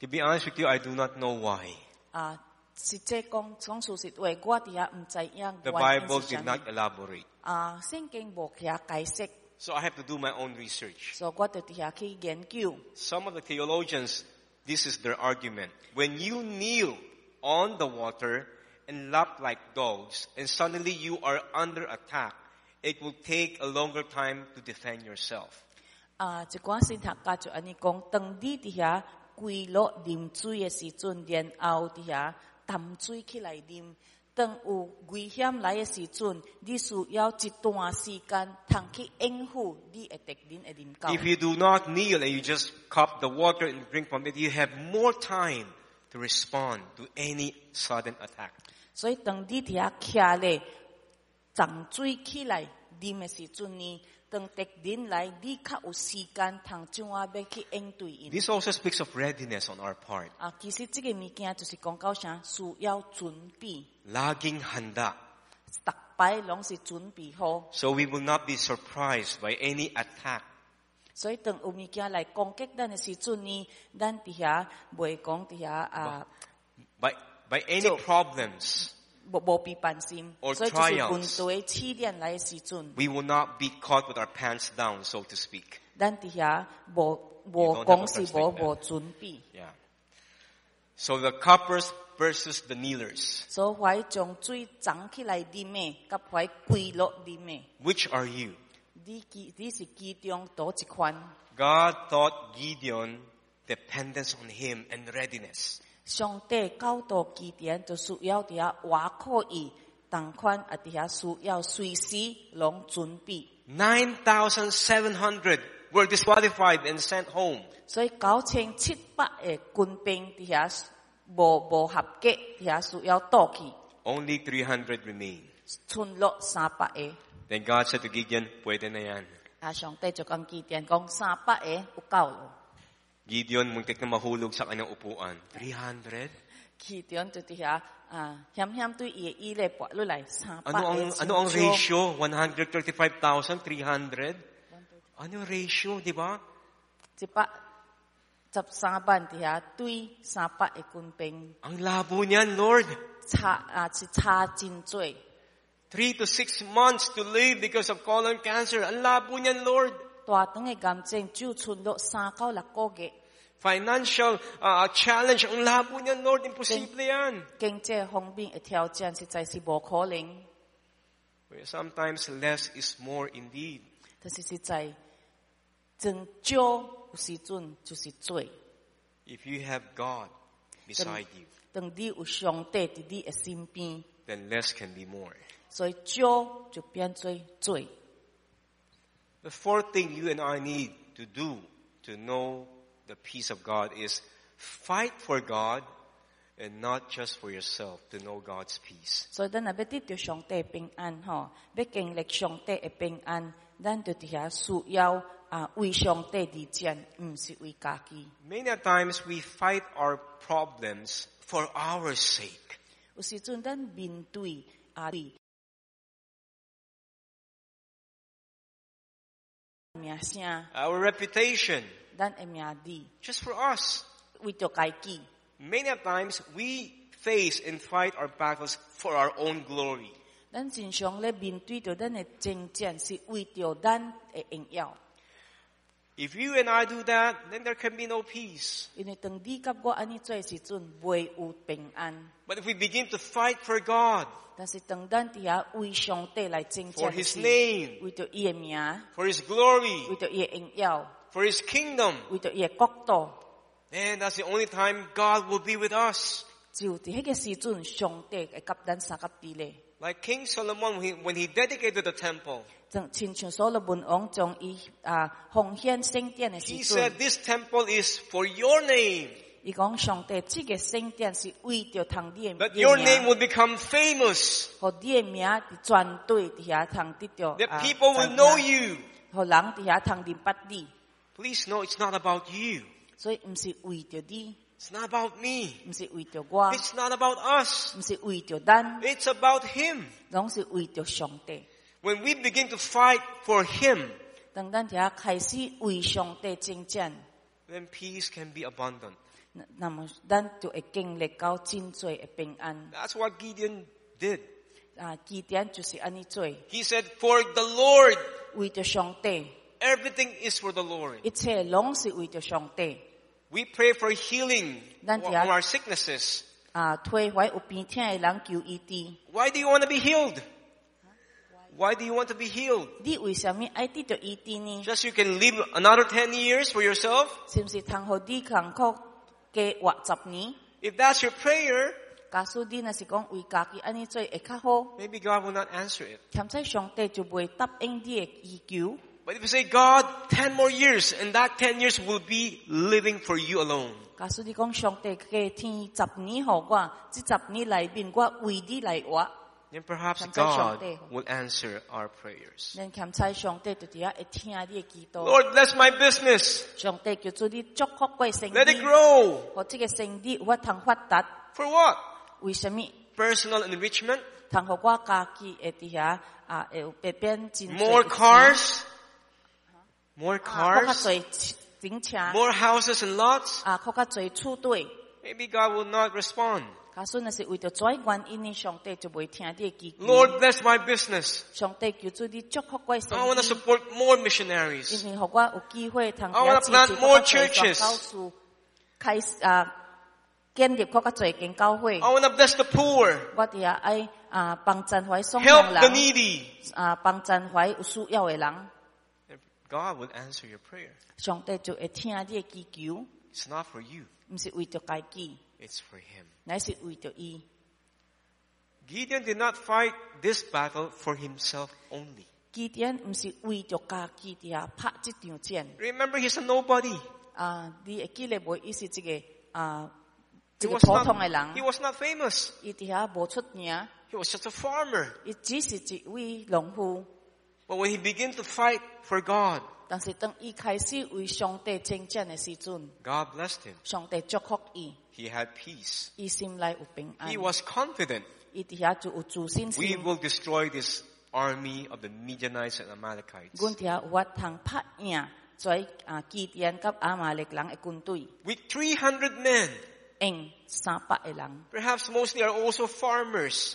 Speaker 3: To be honest with you, I do not know why.
Speaker 4: 啊，实际讲讲事实话，我哋也唔知影
Speaker 3: The
Speaker 4: 原因
Speaker 3: Bible
Speaker 4: 是
Speaker 3: did
Speaker 4: 啥
Speaker 3: not
Speaker 4: 物
Speaker 3: elaborate.
Speaker 4: 啊，圣经无去遐解释，
Speaker 3: So I have to do my own research.
Speaker 4: 所以我就伫遐去研究。
Speaker 3: Some of the theologians, this is their argument. When you kneel on the water and lap like dogs, and suddenly you are under attack, it will take a longer time to defend yourself.
Speaker 4: 啊，一寡先学家就安尼讲，当你伫遐 跪落啉水嘅时阵，然后伫遐淡水起来啉，当有危险来嘅时阵，你需要一段时间，通去应付你嘅敌人嘅临到。
Speaker 3: If you do not kneel and you just cup the water and drink from it, you have more time to respond to any sudden attack.
Speaker 4: 所以当你伫遐徛咧，涨水起来啉嘅时阵呢， 当敌人来，你较有时间通怎啊要去应对因。
Speaker 3: This also speaks of readiness on our part.
Speaker 4: 啊，其实这个物件就是讲到啥，需要准备，
Speaker 3: Laging handa.
Speaker 4: 逐摆拢是准备好。
Speaker 3: So we will not be surprised by any attack.
Speaker 4: 所以当有物件来攻击咱的时阵呢，咱伫遐袂讲伫遐啊，
Speaker 3: By, by any
Speaker 4: So-
Speaker 3: problems,
Speaker 4: 无无被办心
Speaker 3: or
Speaker 4: triumphs,
Speaker 3: we will not be caught with our pants down, so to speak. Yeah. So the coppers versus the kneelers.
Speaker 4: So
Speaker 3: Which are you? God taught Gideon dependence on him and readiness.
Speaker 4: 上帝教导基点，就需要伫遐挖苦伊，同款啊伫遐需要随时拢准备。
Speaker 3: Nine thousand seven hundred were disqualified and sent home.
Speaker 4: 所以九千七百个军兵伫遐无无合格，伫遐需要倒去
Speaker 3: ，Only three hundred remain
Speaker 4: 剩落三百个。
Speaker 3: Then God said to Gideon, pwede na yan.
Speaker 4: 啊，上帝就讲基点讲三百个有夠咯。
Speaker 3: Gideon muntik na mahulog sa kanyang upuan. 300?
Speaker 4: Gideon to diya, hiyam ah, hiyam to iye ile po lo lai sa
Speaker 3: Ano ang
Speaker 4: ano,
Speaker 3: ano ang ratio? 135,300? Ano ratio, di ba?
Speaker 4: Di ba? Sab saban diya, tui sapa ekunpeng.
Speaker 3: Ang labo niyan, Lord.
Speaker 4: Cha, ah, si cha jin
Speaker 3: Three to six months to live because of colon cancer. Ang labo niyan, Lord.
Speaker 4: 大长嘅癌症只剩落三到六个月，
Speaker 3: Financial uh, challenge. Ang labo niyan, Lord. Imposible yan.
Speaker 4: 经济方面嘅挑战实在是无可能。
Speaker 3: Where sometimes less is more indeed.
Speaker 4: 但是实在真少有时阵就是多。
Speaker 3: If you have God beside you,
Speaker 4: 当你有上帝伫你嘅身边，
Speaker 3: then less can be more.
Speaker 4: 所以少就变做多。
Speaker 3: The fourth thing you and I need to do to know the peace of God is fight for God and not just for yourself to know God's peace.
Speaker 4: So then a bit to Shong Te Ping An Ho, Beking Lek Shong Te e Ping An, then to Tia Su Yao. Mm,
Speaker 3: Many times we fight our problems for our sake. Our reputation. Just for us. Many times we face and fight our battles for our own glory. If you and I do that, then there can be no peace. But if we begin to fight for God, for His name, for His glory, for His kingdom, then that's the only time God will be with us. Like King Solomon when he dedicated the temple. He said, this temple is for your name. That your
Speaker 4: name
Speaker 3: will become famous. That people will know you. Please know it's not about you. It's not about me. It's not about us. It's about Him.
Speaker 4: 拢是为着上帝。
Speaker 3: When we begin to fight for Him,
Speaker 4: 当咱遐开始为上帝征战，
Speaker 3: then peace can be abundant.
Speaker 4: 那那么咱就会经历到真多嘅平安。
Speaker 3: That's what Gideon did.
Speaker 4: 啊，基点就是安尼做，
Speaker 3: He said, for the Lord,
Speaker 4: 为着上帝，
Speaker 3: everything is for the Lord.
Speaker 4: 一切拢是为着上帝。
Speaker 3: We pray for healing
Speaker 4: Then
Speaker 3: on
Speaker 4: the-
Speaker 3: our sicknesses.
Speaker 4: 啊，推怀有病痛嘅人求医治。
Speaker 3: Why do you want to be healed? Why do you want to be healed? Just you can live another 10 years for yourself? If that's your prayer, maybe God will not answer it. But if you say, God, 10 more years, and that 10 years will be living for you alone then perhaps God will answer our prayers. Lord, bless my business. Let it grow. For what? Personal enrichment. More cars. More cars. More houses and lots. Maybe God will not respond.
Speaker 4: 假使若是为着这原因呢，上帝就袂听你的祈求。
Speaker 3: Lord, bless my business.
Speaker 4: 上帝叫做你祝福过
Speaker 3: I
Speaker 4: 生
Speaker 3: want to
Speaker 4: 意，
Speaker 3: support more missionaries.
Speaker 4: 因为互我有机会通
Speaker 3: I wanna
Speaker 4: 支
Speaker 3: plant
Speaker 4: 持
Speaker 3: more
Speaker 4: 较侪
Speaker 3: churches
Speaker 4: 宣教士，开始啊，建立较较侪间教会
Speaker 3: I。want to bless the poor.
Speaker 4: 我哋也爱啊帮赞怀送
Speaker 3: Help
Speaker 4: 人
Speaker 3: the needy.
Speaker 4: 啊帮赞怀有需要的人，
Speaker 3: God will answer your prayer.
Speaker 4: 上帝就会听你的祈求，
Speaker 3: It's not for you.
Speaker 4: 毋是为着家己，
Speaker 3: It's for Him.
Speaker 4: 乃是为着伊。
Speaker 3: Gideon did not fight this battle for himself only.
Speaker 4: 基甸毋是为着家己伫遐拍即场战
Speaker 3: Remember, he's a nobody.
Speaker 4: 啊！你会记得无？伊是一个啊，
Speaker 3: He
Speaker 4: 一个
Speaker 3: was
Speaker 4: 普
Speaker 3: not,
Speaker 4: 通的
Speaker 3: he
Speaker 4: 人，
Speaker 3: was not famous.
Speaker 4: 伊伫遐无出名，
Speaker 3: He was just a farmer.
Speaker 4: 伊只是一位农夫。
Speaker 3: But when he began to fight for God,
Speaker 4: 但是当伊开始为上帝征战的时阵，
Speaker 3: God blessed him.
Speaker 4: 上帝祝福伊，
Speaker 3: He had peace.
Speaker 4: 伊心内有平安
Speaker 3: He，was confident
Speaker 4: 伊伫遐就有自信
Speaker 3: we
Speaker 4: 心。
Speaker 3: will destroy this army of the Midianites and Amalekites.
Speaker 4: 阮伫遐有法通拍赢跩啊基甸甲亚玛力人的军队，
Speaker 3: With 300 men,
Speaker 4: 用三百个人。
Speaker 3: perhaps mostly are also farmers.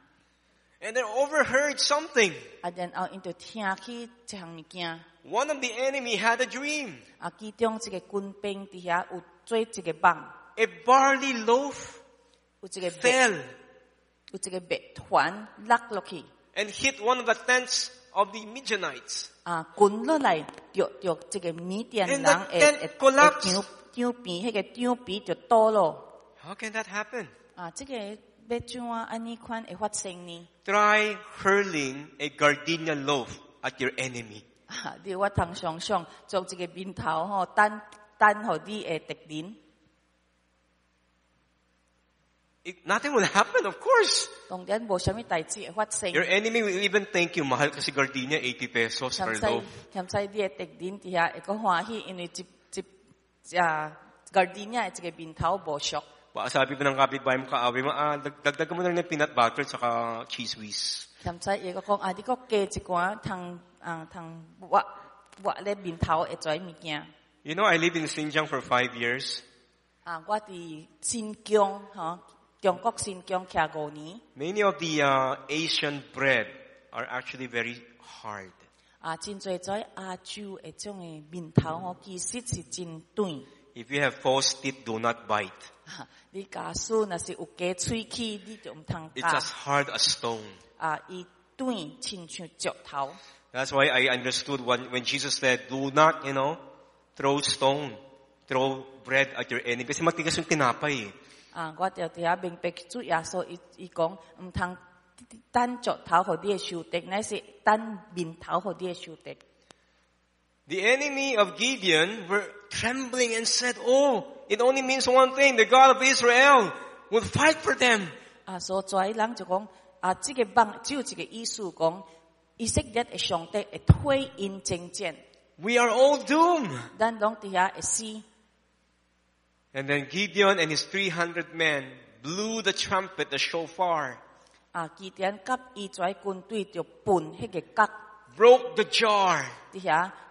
Speaker 4: 因去到缅甸人会赢。
Speaker 3: And they overheard something.
Speaker 4: 啊，然后因就听起一项物件，
Speaker 3: One of the enemy had a dream.
Speaker 4: 啊，其中一个军兵伫遐有做一个梦，
Speaker 3: A barley loaf
Speaker 4: 有一个麦，
Speaker 3: fell
Speaker 4: 有一个麦团落落去，
Speaker 3: and hit one of the tents of the Midianites.
Speaker 4: 啊，滚落来，着着这个缅甸人
Speaker 3: And
Speaker 4: 会
Speaker 3: the
Speaker 4: 会
Speaker 3: tent
Speaker 4: 会
Speaker 3: collapsed.
Speaker 4: 张张边，迄个张边就倒咯。
Speaker 3: How can that happen?
Speaker 4: 啊，这个 要怎啊安尼款会发生呢？
Speaker 3: Try hurling a gardenia loaf at your enemy.
Speaker 4: 啊，你我通想想，将这个面头吼，等等互你的敌人，
Speaker 3: It, nothing will happen, of course.
Speaker 4: 当然无啥物代志会发生。
Speaker 3: Your enemy will even thank you. Mahal kasi gardenia, 80 pesos per
Speaker 4: 嫌使
Speaker 3: loaf.
Speaker 4: 嫌使你的敌人伫遐会个欢喜，因为一一啊 gardenia 的一个面头无熟。
Speaker 3: sabi ko ng kapitbahay mo kaaway mo, ah, dagdag mo na rin ng peanut butter tsaka Cheez Whiz.
Speaker 4: Kamsa ye eh, ah, ko kong adi ko ke chi kwa thang ang thang wa wa le bin thao e choi.
Speaker 3: You know, I live in Xinjiang for five years.
Speaker 4: Ah, wa di Xinjiang, ha? Gyeongkok Xinjiang kya ni.
Speaker 3: Many of the uh, Asian bread are actually very hard.
Speaker 4: Ah, jin zoi zoi a chu eh, e chong e eh, bin thao ho ki sit si jin tuin.
Speaker 3: If you have false teeth, do not bite.
Speaker 4: 啊你假使若是有加喙齿，你就毋通
Speaker 3: It's
Speaker 4: 夹
Speaker 3: as。hard as stone.
Speaker 4: 啊，伊短亲像石头。
Speaker 3: That's why I understood when, when Jesus said, do not, you know, throw stone, throw bread at your enemy. Kasi matigas yung tinapay eh.
Speaker 4: 啊，我就伫遐明白主耶稣伊伊讲，毋通等石头互你的受敌，乃是等面头互你的受敌。
Speaker 3: The enemy of Gideon were trembling and said, oh, it only means one thing. The God of Israel will fight for them.
Speaker 4: 啊，所在人就讲，啊，即、个梦只有一个意思讲，以色列的上帝会推因征战，
Speaker 3: We are all doomed.
Speaker 4: 咱拢伫遐会死。
Speaker 3: And then Gideon and his 300 men blew the trumpet, the shofar,
Speaker 4: 啊，基甸甲伊跩军队就奔迄个角
Speaker 3: broke the jar,
Speaker 4: 伫遐拍破怀板，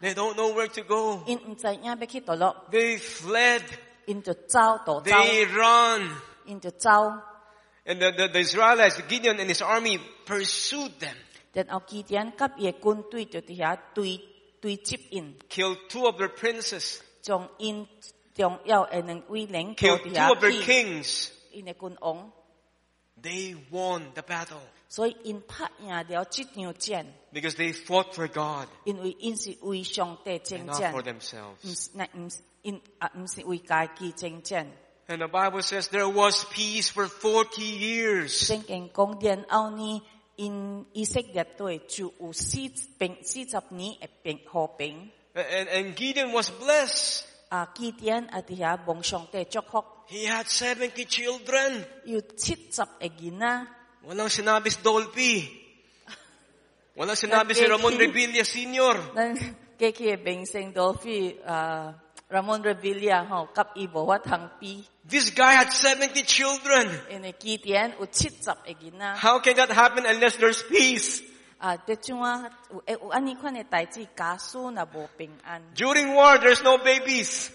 Speaker 3: They don't know where to go. They fled. They run. And the, the, the Israelites, Gideon and his army pursued them. Killed two of their princes. Killed two of their kings. They won the battle.
Speaker 4: 所以因拍赢了这场战，
Speaker 3: because they fought for God
Speaker 4: 因为因是为上帝
Speaker 3: and
Speaker 4: 征
Speaker 3: not
Speaker 4: 战
Speaker 3: for。
Speaker 4: 唔
Speaker 3: themselves.
Speaker 4: 是，那唔是因啊，唔是为家己征战。
Speaker 3: And the Bible says there was peace for 40 years.
Speaker 4: 圣经讲然后呢，因以色列队就有四平四十年嘅平和平。
Speaker 3: And, and Gideon was blessed.
Speaker 4: 啊，基甸啊，伫遐蒙上帝祝福，
Speaker 3: He had 70 children.
Speaker 4: 有七十个囡仔，
Speaker 3: Walang sinabi si Dolphy. Walang sinabi si Ramon Revilla Sr.
Speaker 4: KK Beng Seng Dolphy, uh, Ramon Revilla, ho, kap ibo, wat hang pi.
Speaker 3: This guy had 70 children.
Speaker 4: Ine kitien, uchit sap egina.
Speaker 3: How can that happen unless there's peace?
Speaker 4: Uh,
Speaker 3: During war, there's no babies.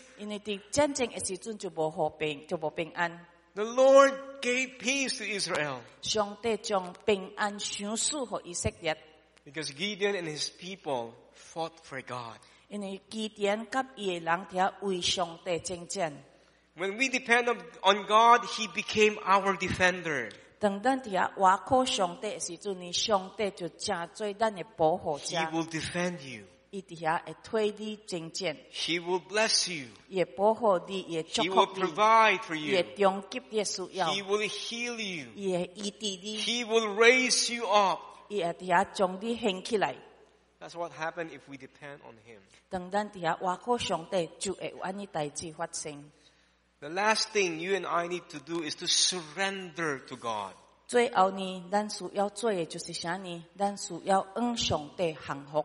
Speaker 4: 因为伫战争嘅时阵就无和平，就无平安。
Speaker 3: The Lord gave peace to Israel
Speaker 4: 上帝将平安赏赐互以色列，
Speaker 3: because Gideon and his people fought for God.
Speaker 4: 因为基甸甲伊嘅人伫为上帝征战。
Speaker 3: When we depend on, on God, He became our defender.
Speaker 4: 当咱伫遐倚靠上帝嘅时阵，呢上帝就真做咱嘅保护
Speaker 3: He
Speaker 4: 者，
Speaker 3: will defend you.
Speaker 4: 伊伫遐会推你征战，
Speaker 3: He will bless you.
Speaker 4: 伊会保护你，伊会祝
Speaker 3: He will
Speaker 4: 福你，
Speaker 3: provide for
Speaker 4: 伊会
Speaker 3: you.
Speaker 4: 中级你嘅需要，
Speaker 3: He will heal you.
Speaker 4: 伊会医治你，
Speaker 3: He will raise you up.
Speaker 4: 伊会伫遐将你兴起来。
Speaker 3: That's what happened if we depend on Him.
Speaker 4: 当咱伫遐倚靠上帝，就会有安尼代志发生。
Speaker 3: The last thing you and I need to do is to surrender to God.
Speaker 4: 最后呢，咱需要做嘅就是啥呢？咱需要向上帝降服。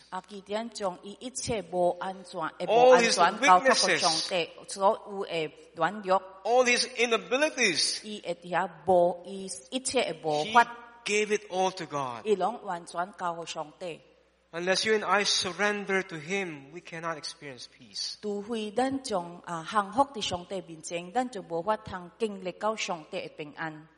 Speaker 3: All his weaknesses, all his inabilities, he gave it all to God. Unless you and I surrender to Him, we cannot experience peace.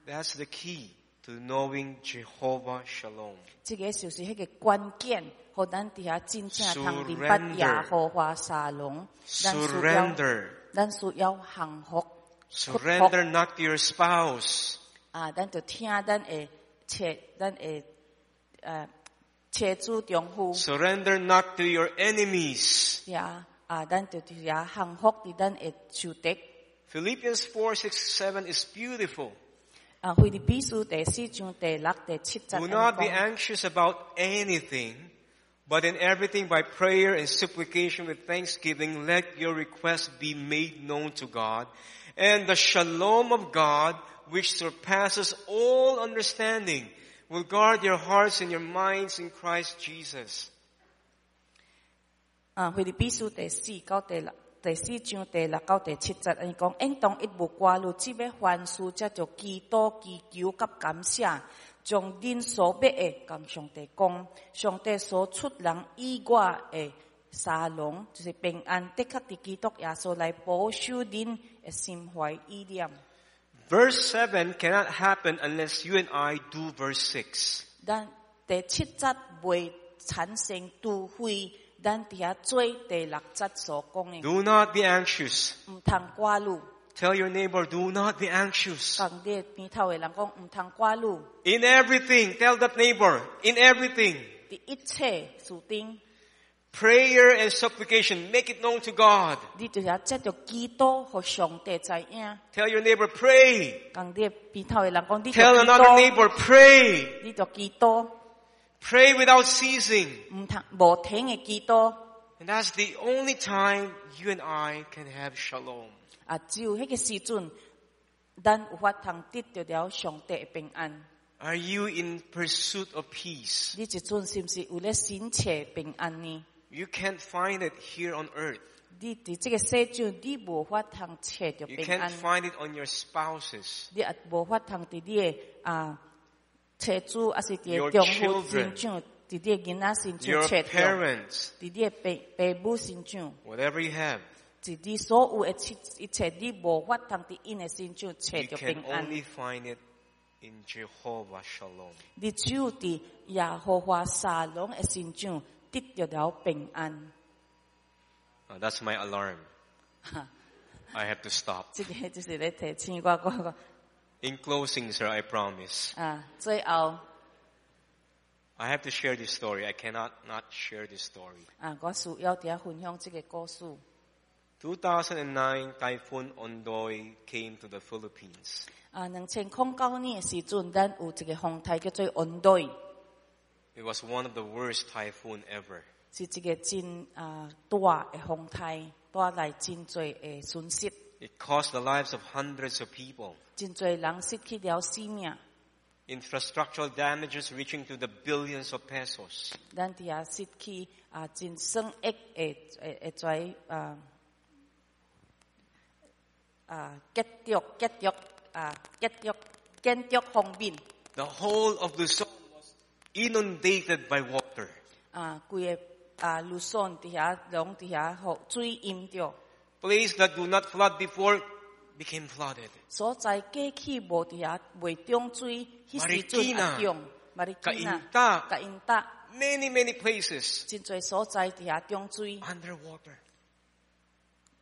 Speaker 3: That's the key to knowing Jehovah Shalom.
Speaker 4: 这个就是迄个关键，互咱伫遐真正通明白
Speaker 3: Surrender
Speaker 4: 耶和华沙龙。咱需要，
Speaker 3: Surrender.
Speaker 4: 咱需要幸福。
Speaker 3: Surrender not to your spouse.
Speaker 4: 啊，咱就听咱的切，咱的呃切主丈夫
Speaker 3: Surrender not to your enemies.
Speaker 4: 呀，啊，咱就伫遐幸福伫咱的仇敌。
Speaker 3: Philippians 4, 6, 7 is beautiful. Do
Speaker 4: 安尼
Speaker 3: not be
Speaker 4: 讲
Speaker 3: anxious about anything, but in everything by prayer and supplication with thanksgiving, let your requests be made known to God. And the shalom of God, which surpasses all understanding, will guard your hearts and your minds in Christ Jesus.
Speaker 4: 啊，腓立比书第四到第六。 第四章第六到第七节，安尼講，應當一無掛慮，只要凡事則就祈祷、祈求甲感谢，将恁所要的跟上帝讲，上帝所出人意外的沙龙，就是平安，的确伫基督耶稣来保守恁的心怀意念。
Speaker 3: Verse seven cannot happen unless you and I do verse six.
Speaker 4: 但第七节未产生，除非
Speaker 3: Do not be anxious. Tell your neighbor, do not be anxious. In everything, tell that neighbor, in everything. Prayer and supplication, make it known to God. Tell your neighbor, pray. Tell another neighbor, pray. Pray without ceasing. And that's the only time you and I can have shalom. Are you in pursuit of peace? You can't find it here on earth. You can't find it on your spouses.
Speaker 4: 的啊妻子，还是伫
Speaker 3: Your
Speaker 4: 丈夫
Speaker 3: children
Speaker 4: 身上，伫你的囡仔身
Speaker 3: Your
Speaker 4: 上找着，伫
Speaker 3: parents,
Speaker 4: 你的爸爸母身上，
Speaker 3: whatever you have,
Speaker 4: 伫你所有的一一切，你无法通伫因的身上找
Speaker 3: you
Speaker 4: 着
Speaker 3: can
Speaker 4: 平安。
Speaker 3: only find it in Jehovah Shalom.
Speaker 4: 你只有伫耶和华沙龙的身上得着了平安。
Speaker 3: Uh, that's my alarm. I have to stop.
Speaker 4: 这个就是咧提醒我我我
Speaker 3: In closing, sir, I promise.
Speaker 4: 啊，最后
Speaker 3: I have to share this story. I cannot not share this story.
Speaker 4: 啊，我需要伫遐分享这个故事。
Speaker 3: 2009, Typhoon Ondoy came to the Philippines.
Speaker 4: 啊，两千零九年的时阵，咱有一个风台叫做温队，
Speaker 3: It was one of the worst typhoon ever.
Speaker 4: 是一个真啊大的风台，带来真多的损失，
Speaker 3: It cost the lives of hundreds of people.
Speaker 4: 真多人失去了生命，
Speaker 3: Infrastructural damages reaching to the billions of pesos.
Speaker 4: 咱伫遐失去啊真算亿的的的在啊啊结着结着啊结着建筑方面。
Speaker 3: The whole of Luzon was inundated by water.
Speaker 4: 啊，规个啊，路线伫遐，拢伫遐，互水淹着，
Speaker 3: Place that do not flood before became flooded.
Speaker 4: 所在过去无伫遐未中水，迄时阵
Speaker 3: Marikina
Speaker 4: 啊中，马里基纳、
Speaker 3: Kainta,
Speaker 4: 甲因达，
Speaker 3: many, many places
Speaker 4: 真侪所在伫遐中水，
Speaker 3: underwater.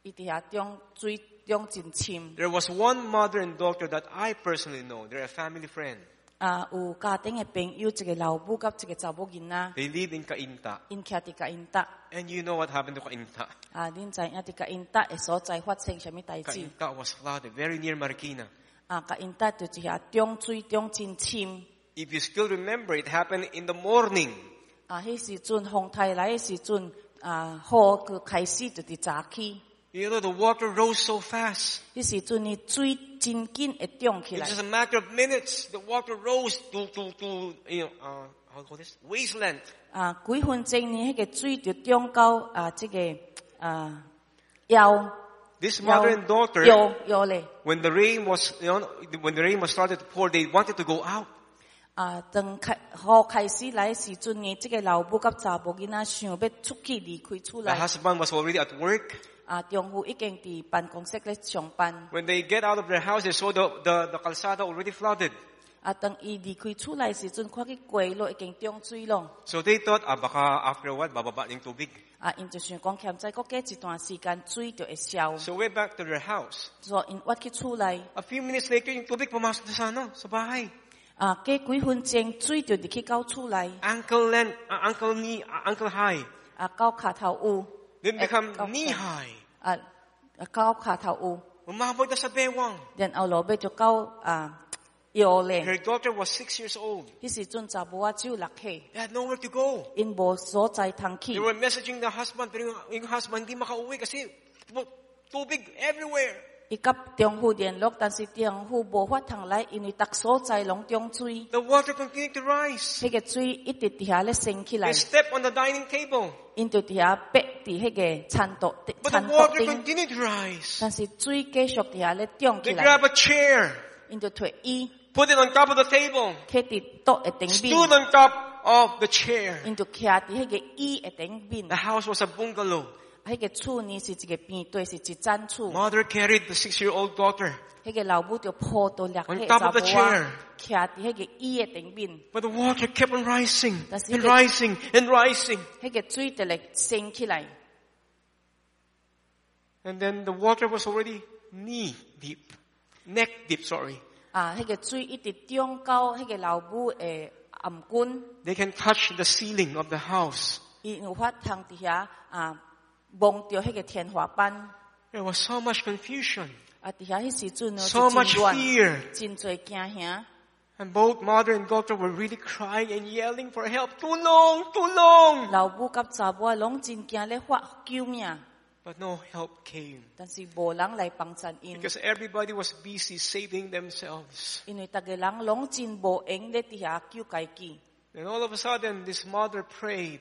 Speaker 4: 伊伫遐中水中真深。
Speaker 3: There was one mother and daughter that I personally know. They're a family friend.
Speaker 4: 啊，有家庭嘅朋友，一个老母甲一个查某囡仔
Speaker 3: ，They live in Kainta.
Speaker 4: 因徛伫甲因达。
Speaker 3: And you know what happened to Kainta?
Speaker 4: 啊，恁知影伫甲因达的所在發生什么代志
Speaker 3: ？Kainta was flooded very near Marikina.
Speaker 4: 啊，就伫遐中水中真深。
Speaker 3: If you still remember, it happened in the morning.
Speaker 4: 啊，迄時陣風台來嘅時陣，啊，雨佢開始就伫早起。
Speaker 3: You know, the water rose so fast.
Speaker 4: 迄时阵呢，水真紧会涨起
Speaker 3: It's
Speaker 4: 来
Speaker 3: just。a matter of minutes. The water rose to, to, to you know, uh, how do you call this? Wasteland.
Speaker 4: 啊，几分钟呢，迄个水就涨到啊，即、个啊腰
Speaker 3: This mother and daughter,
Speaker 4: 腰腰咧。
Speaker 3: when the rain was, you know, when the rain was started to pour, they wanted to go out.
Speaker 4: 啊，当开雨开始来嘅时阵呢，即、个老母甲查某囡仔想要出去离开厝
Speaker 3: The
Speaker 4: 内。
Speaker 3: husband was already at work. When they get out of their house, they saw the, the, the calzada already flooded. So they thought, ah, baka after what, bababa yung tubig. So they went back to their house.
Speaker 4: So in what?
Speaker 3: A few minutes later, yung tubig pumasok na sa ano, sa bahay.
Speaker 4: Ah.
Speaker 3: Uncle Len, uh, Uncle Ni, uh, Uncle High.
Speaker 4: Ah.
Speaker 3: Then become knee high.
Speaker 4: 啊，啊到卡头有，
Speaker 3: Umabot na sa bewang.
Speaker 4: 然后落尾就到啊腰咧。
Speaker 3: Her daughter was six years old.
Speaker 4: 迄时阵查某仔只有六岁，
Speaker 3: They had nowhere to go.
Speaker 4: 因无所在通去
Speaker 3: They。were messaging the husband, pero yung, yung husband hindi makauwi kasi tu- tubig everywhere. The water continued to rise.
Speaker 4: They
Speaker 3: stepped on the dining table. But the water continued to rise. They grabbed a chair. Put it on top of the table. Stood on top of the chair.
Speaker 4: The
Speaker 3: house was a bungalow. Mother carried the six-year-old daughter. On top of the chair. But the water kept on rising and rising and rising. And then the water was already knee deep, neck deep, sorry. They can touch the ceiling of the house.
Speaker 4: 伊有法通伫遐啊望到迄个天花板，
Speaker 3: There was so much confusion,
Speaker 4: 啊伫遐迄时阵呢
Speaker 3: so
Speaker 4: 就真
Speaker 3: much
Speaker 4: 乱，
Speaker 3: fear.
Speaker 4: 真侪惊吓，
Speaker 3: And both mother and daughter were really crying and yelling for help. Too long, too long.
Speaker 4: 老母甲查某仔拢真惊咧发救命，
Speaker 3: But no help came
Speaker 4: 但是无人来帮衬因，
Speaker 3: because everybody was busy saving themselves.
Speaker 4: 因为逐个人拢真无闲咧伫遐救家己。
Speaker 3: And all of a sudden, this mother prayed.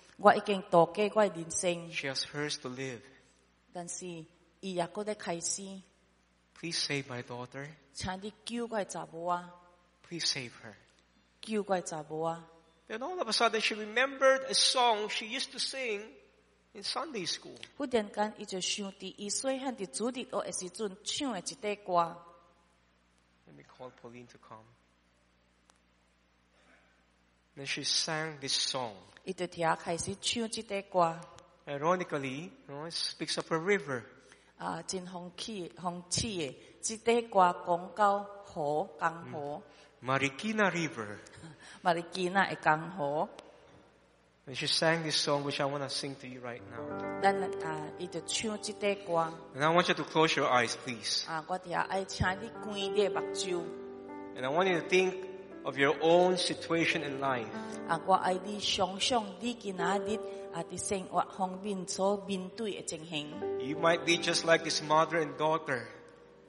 Speaker 4: 我已经度过我的人生，
Speaker 3: She has hers to live.
Speaker 4: 但是伊也搁咧开始，
Speaker 3: Please save my daughter.
Speaker 4: 请你救我的查某啊，
Speaker 3: Please save her.
Speaker 4: 救我的查某啊！
Speaker 3: Then all of a sudden she remembered a song she used to sing in Sunday school.
Speaker 4: 忽然间，伊就想伫伊细汉伫主日学的时阵唱的一首歌，
Speaker 3: Let me call Pauline to come. Then she sang this song.
Speaker 4: 伊就听开始唱即首歌，
Speaker 3: Ironically, you know, it speaks of a river.
Speaker 4: 啊，真风起风起的，即首歌讲到河江河，
Speaker 3: Marikina River.
Speaker 4: 马里基那的江河，
Speaker 3: And she sang this song, which I want to sing to you right now.
Speaker 4: 咱啊，伊就唱即首歌，
Speaker 3: And I want you to close your eyes, please.
Speaker 4: 啊，我伫遐爱请你关你的目睭。
Speaker 3: And I want you to think of your own situation in life.
Speaker 4: 啊，我爱你想想你今仔日啊伫生活方面所面对的情形，
Speaker 3: You might be just like this mother and daughter.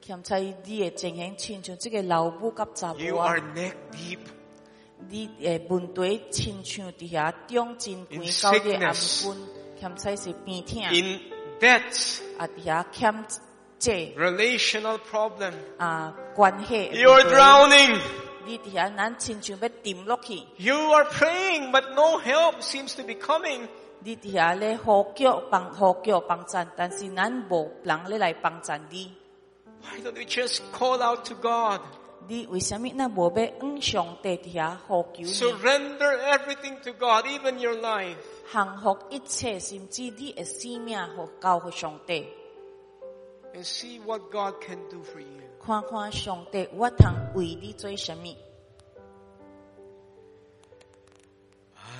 Speaker 4: 兼在你的情形，亲像即个老母甲查
Speaker 3: You
Speaker 4: 某啊
Speaker 3: are，neck deep
Speaker 4: 你诶问题亲像伫遐中真
Speaker 3: In
Speaker 4: 关到你的頷
Speaker 3: sickness
Speaker 4: 棍，兼在是边痛，
Speaker 3: in debts,
Speaker 4: 啊伫遐欠债
Speaker 3: relational problem.
Speaker 4: 啊关系的
Speaker 3: You are
Speaker 4: 问题，
Speaker 3: drowning.
Speaker 4: 你伫遐咱亲像要沉落去，
Speaker 3: You are praying, but no help seems to be coming.
Speaker 4: 你伫遐咧呼叫帮呼叫帮衬，但是咱无人咧来帮衬你。
Speaker 3: Why don't we just call out to God?
Speaker 4: 你为什么咱无要向上帝伫遐呼求呢？
Speaker 3: Surrender everything to God, even your life.
Speaker 4: 幸福一切，甚至你的生命和交给上帝，
Speaker 3: and see what God can do for you.
Speaker 4: 看看上帝我通为你做什么。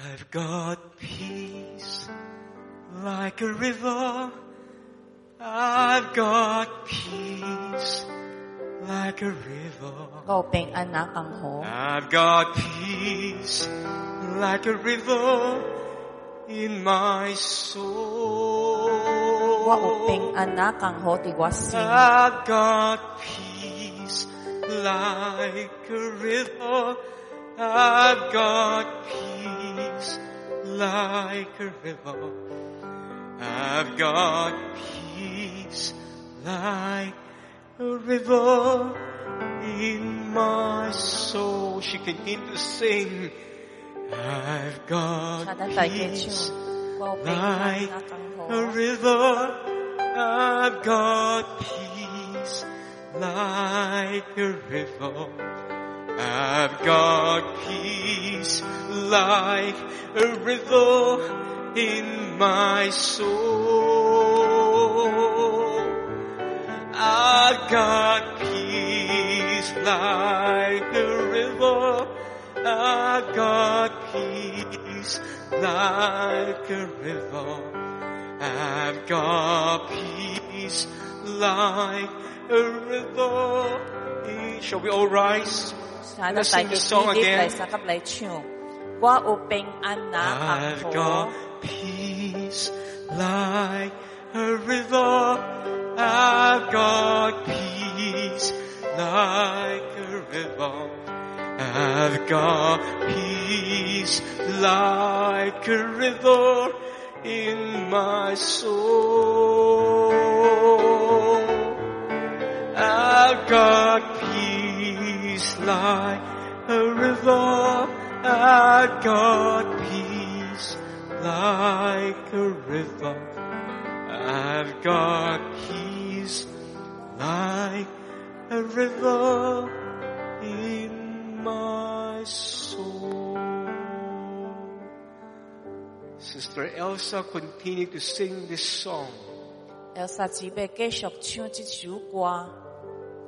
Speaker 3: I've got peace like a river. I've got peace like a river.
Speaker 4: 我有平安那江河，
Speaker 3: I've got peace like a river in my soul.
Speaker 4: 我有平安那江河伫我心，
Speaker 3: I've got peace peace like a river. I've got peace like a river. I've got peace like a river in my soul. She continued to sing. I've got peace like a river. I've got peace like a river. I've got peace like a river in my soul. I've got peace like a river. I've got peace like a river. I've got peace like a river. Shall we all rise?
Speaker 4: Let's sing the song again.
Speaker 3: I've got peace like a river. I've got peace like a river. I've got peace like a river in my soul. I've got peace like a river. I've got peace like a river. I've got peace like a river in my soul. Sister Elsa continued to sing this song.
Speaker 4: Elsa 姊妹继续唱这首歌，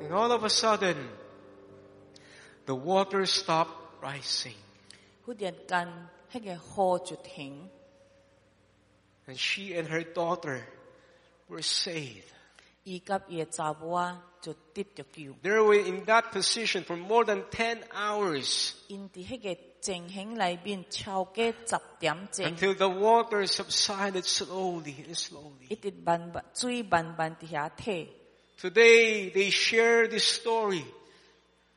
Speaker 3: And all of a sudden, the water stopped rising.
Speaker 4: 忽然间，迄个河就停，
Speaker 3: And she and her daughter were saved.
Speaker 4: 伊甲伊嘅查某仔就得着救。
Speaker 3: They were in that position for more than 10 hours
Speaker 4: 因伫迄个情形内面超过十点钟，
Speaker 3: until the water subsided slowly and slowly.
Speaker 4: 一直慢慢水慢慢伫遐退。
Speaker 3: Today, they share this story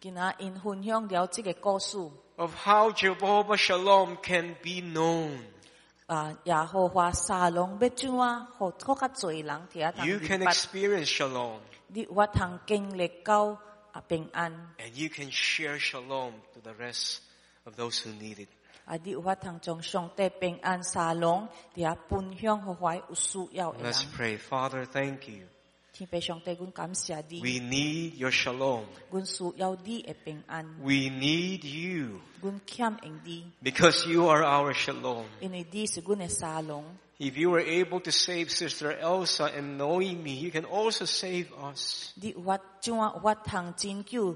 Speaker 4: 今仔因分享了这个故事，
Speaker 3: of how Jehovah Shalom can be known.
Speaker 4: 啊，耶和华沙龙要怎啊，互更较多人听啊，通
Speaker 3: You can
Speaker 4: 明白，
Speaker 3: experience Shalom
Speaker 4: 你有法通经历到啊平安，
Speaker 3: and you can share Shalom to the rest of those who need it.
Speaker 4: 啊，你有法通将上帝平安沙龙伫遐分享互怀有需要嘅
Speaker 3: Let's
Speaker 4: 人。
Speaker 3: pray. Father, thank you.
Speaker 4: 天父上帝，阮感谢你，
Speaker 3: We need your Shalom.
Speaker 4: 阮需要你嘅平安，
Speaker 3: We need you
Speaker 4: 阮欠用你，
Speaker 3: because you are our Shalom.
Speaker 4: 因为你是阮嘅沙龙。
Speaker 3: If you were able to save Sister Elsa and Noemi, you can also save us.
Speaker 4: 你有法怎啊有法通拯救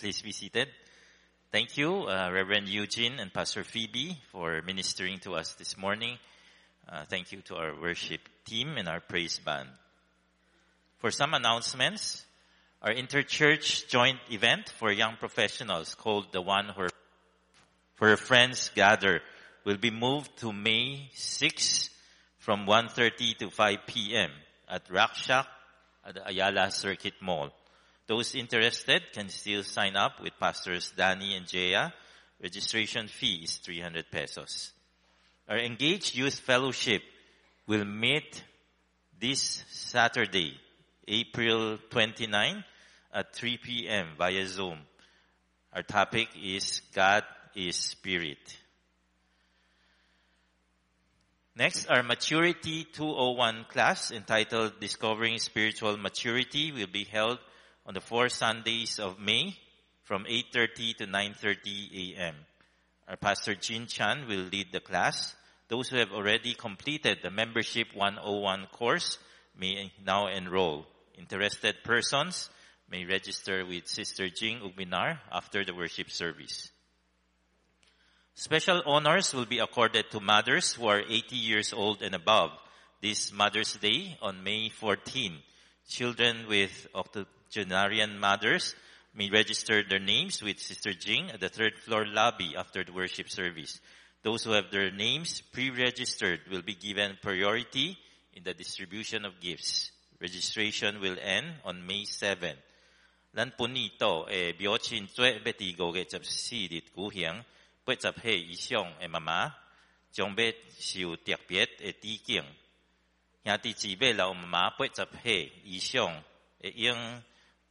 Speaker 2: please be seated. Thank you, uh, Reverend Eugene and Pastor Phoebe for ministering to us this morning. Uh, thank you to our worship team and our praise band. For some announcements, our interchurch joint event for young professionals called the one where, where friends gather will be moved to May 6 from 1.30 to 5 p.m. at Rakshak at the Ayala Circuit Mall. Those interested can still sign up with Pastors Danny and Jaya. Registration fee is 300 pesos. Our Engaged Youth Fellowship will meet this Saturday, April 29 at 3 p.m. via Zoom. Our topic is God is Spirit. Next, our Maturity 201 class entitled Discovering Spiritual Maturity will be held on the four Sundays of May from 8.30 to 9.30 a.m. Our Pastor Jin Chan will lead the class. Those who have already completed the Membership 101 course may now enroll. Interested persons may register with Sister Jing Ugbinar after the worship service. Special honors will be accorded to mothers who are 80 years old and above this Mother's Day on May 14. Children with Junarian mothers may register their names with Sister Jing at the third floor lobby after the worship service. Those who have their names pre-registered will be given priority in the distribution of gifts. Registration will end on May 7. Lan e biochin tue betigo ge chap si dit hiang chap he i xiong e mama chong bet siu tiak e ti be lao mama chap he i xiong e yeng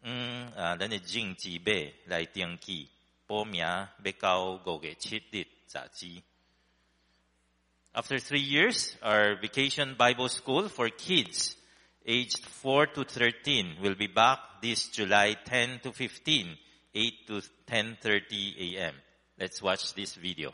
Speaker 2: 嗯啊咱嘅证姊妹来登记，报名要到五月七日截止。After three years, our vacation Bible school for kids aged 4 to 13 will be back this July 10 to 15, 8 to 10.30 a.m. Let's watch this video.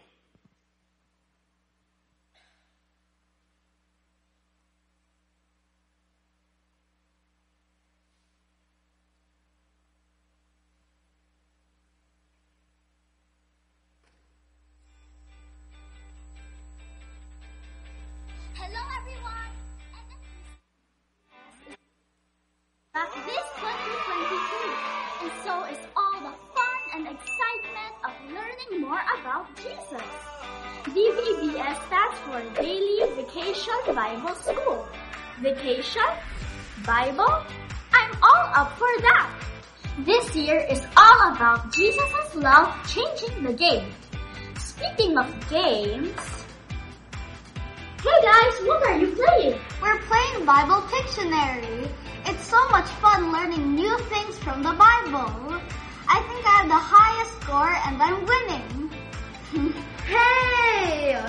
Speaker 5: Back this 2022, and so is all the fun and excitement of learning more about Jesus. DVBS stands for Daily Vacation Bible School. Vacation? Bible? I'm all up for that. This year is all about Jesus' love changing the game. Speaking of games, hey guys, what are you playing?
Speaker 6: We're playing Bible Pictionary. It's so much fun learning new things from the Bible. I think I have the highest score and I'm winning.
Speaker 5: Hey!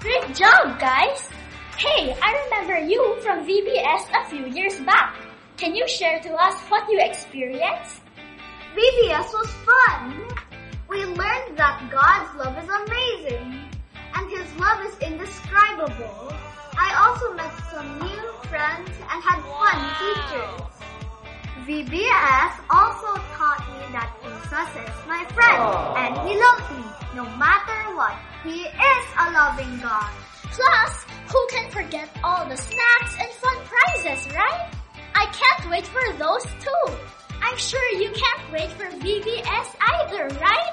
Speaker 5: Great job, guys! Hey, I remember you from VBS a few years back. Can you share to us what you experienced?
Speaker 6: VBS was fun. We learned that God's love is amazing and His love is indescribable. I also met some new friends and had fun teachers. VBS also taught me that Jesus is my friend and He loves me no matter what. He is a loving God.
Speaker 5: Plus, who can forget all the snacks and fun prizes, right? I can't wait for those too. I'm sure you can't wait for VBS either, right?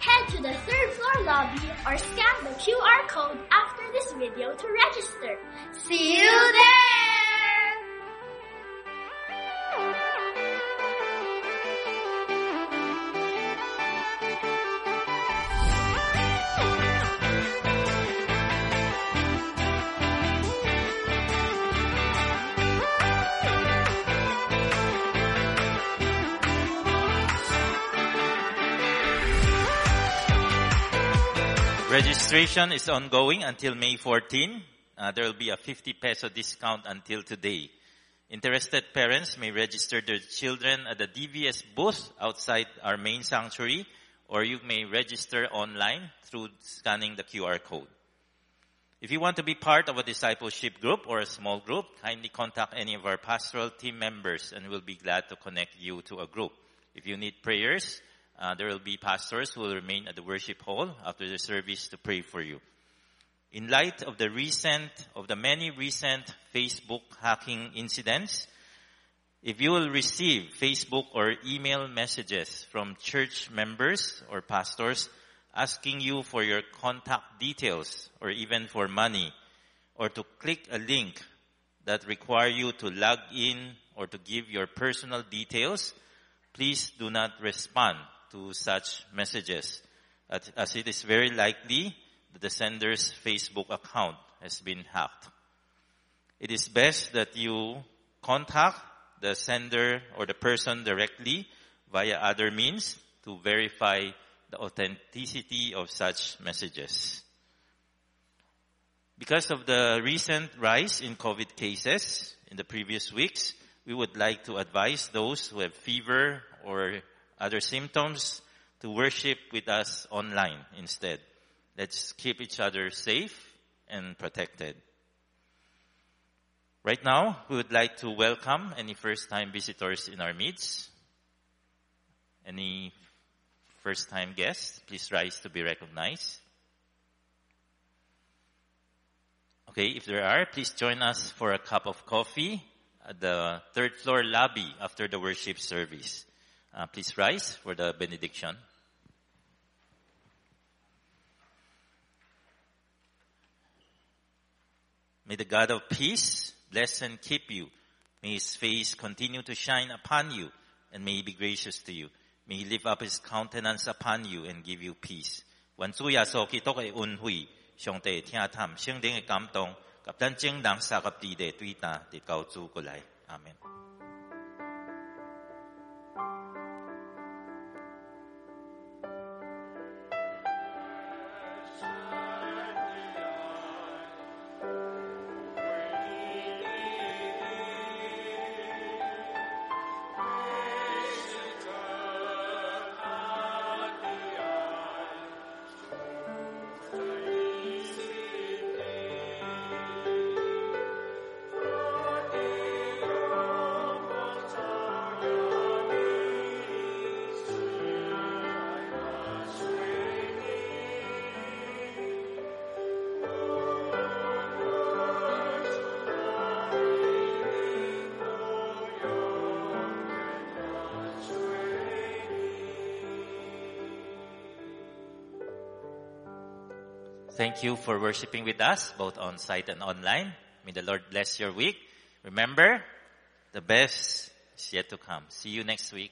Speaker 5: Head to the third floor lobby or scan the QR code after this video to register. See you there!
Speaker 2: Registration is ongoing until May 14. Uh, there will be a 50 peso discount until today. Interested parents may register their children at the DVS booth outside our main sanctuary, or you may register online through scanning the QR code. If you want to be part of a discipleship group or a small group, kindly contact any of our pastoral team members and we'll be glad to connect you to a group. If you need prayers, uh, there will be pastors who will remain at the worship hall after the service to pray for you. In light of the recent, of the many recent Facebook hacking incidents, if you will receive Facebook or email messages from church members or pastors asking you for your contact details or even for money or to click a link that require you to log in or to give your personal details, please do not respond to such messages as it is very likely that the sender's Facebook account has been hacked. It is best that you contact the sender or the person directly via other means to verify the authenticity of such messages. Because of the recent rise in COVID cases in the previous weeks, we would like to advise those who have fever or other symptoms to worship with us online instead. Let's keep each other safe and protected. Right now, we would like to welcome any first time visitors in our midst. Any first time guests, please rise to be recognized. Okay, if there are, please join us for a cup of coffee at the third floor lobby after the worship service. Uh, please rise for the benediction. May the God of peace bless and keep you. May his face continue to shine upon you and may he be gracious to you. May he lift up his countenance upon you and give you peace. 愿主耶稣基督嘅恩惠、上帝听探、圣灵嘅感动，及咱正人三及地嘅对答，直到主过来。阿门。 Thank you for worshiping with us, both on site and online. May the Lord bless your week. Remember, the best is yet to come. See you next week.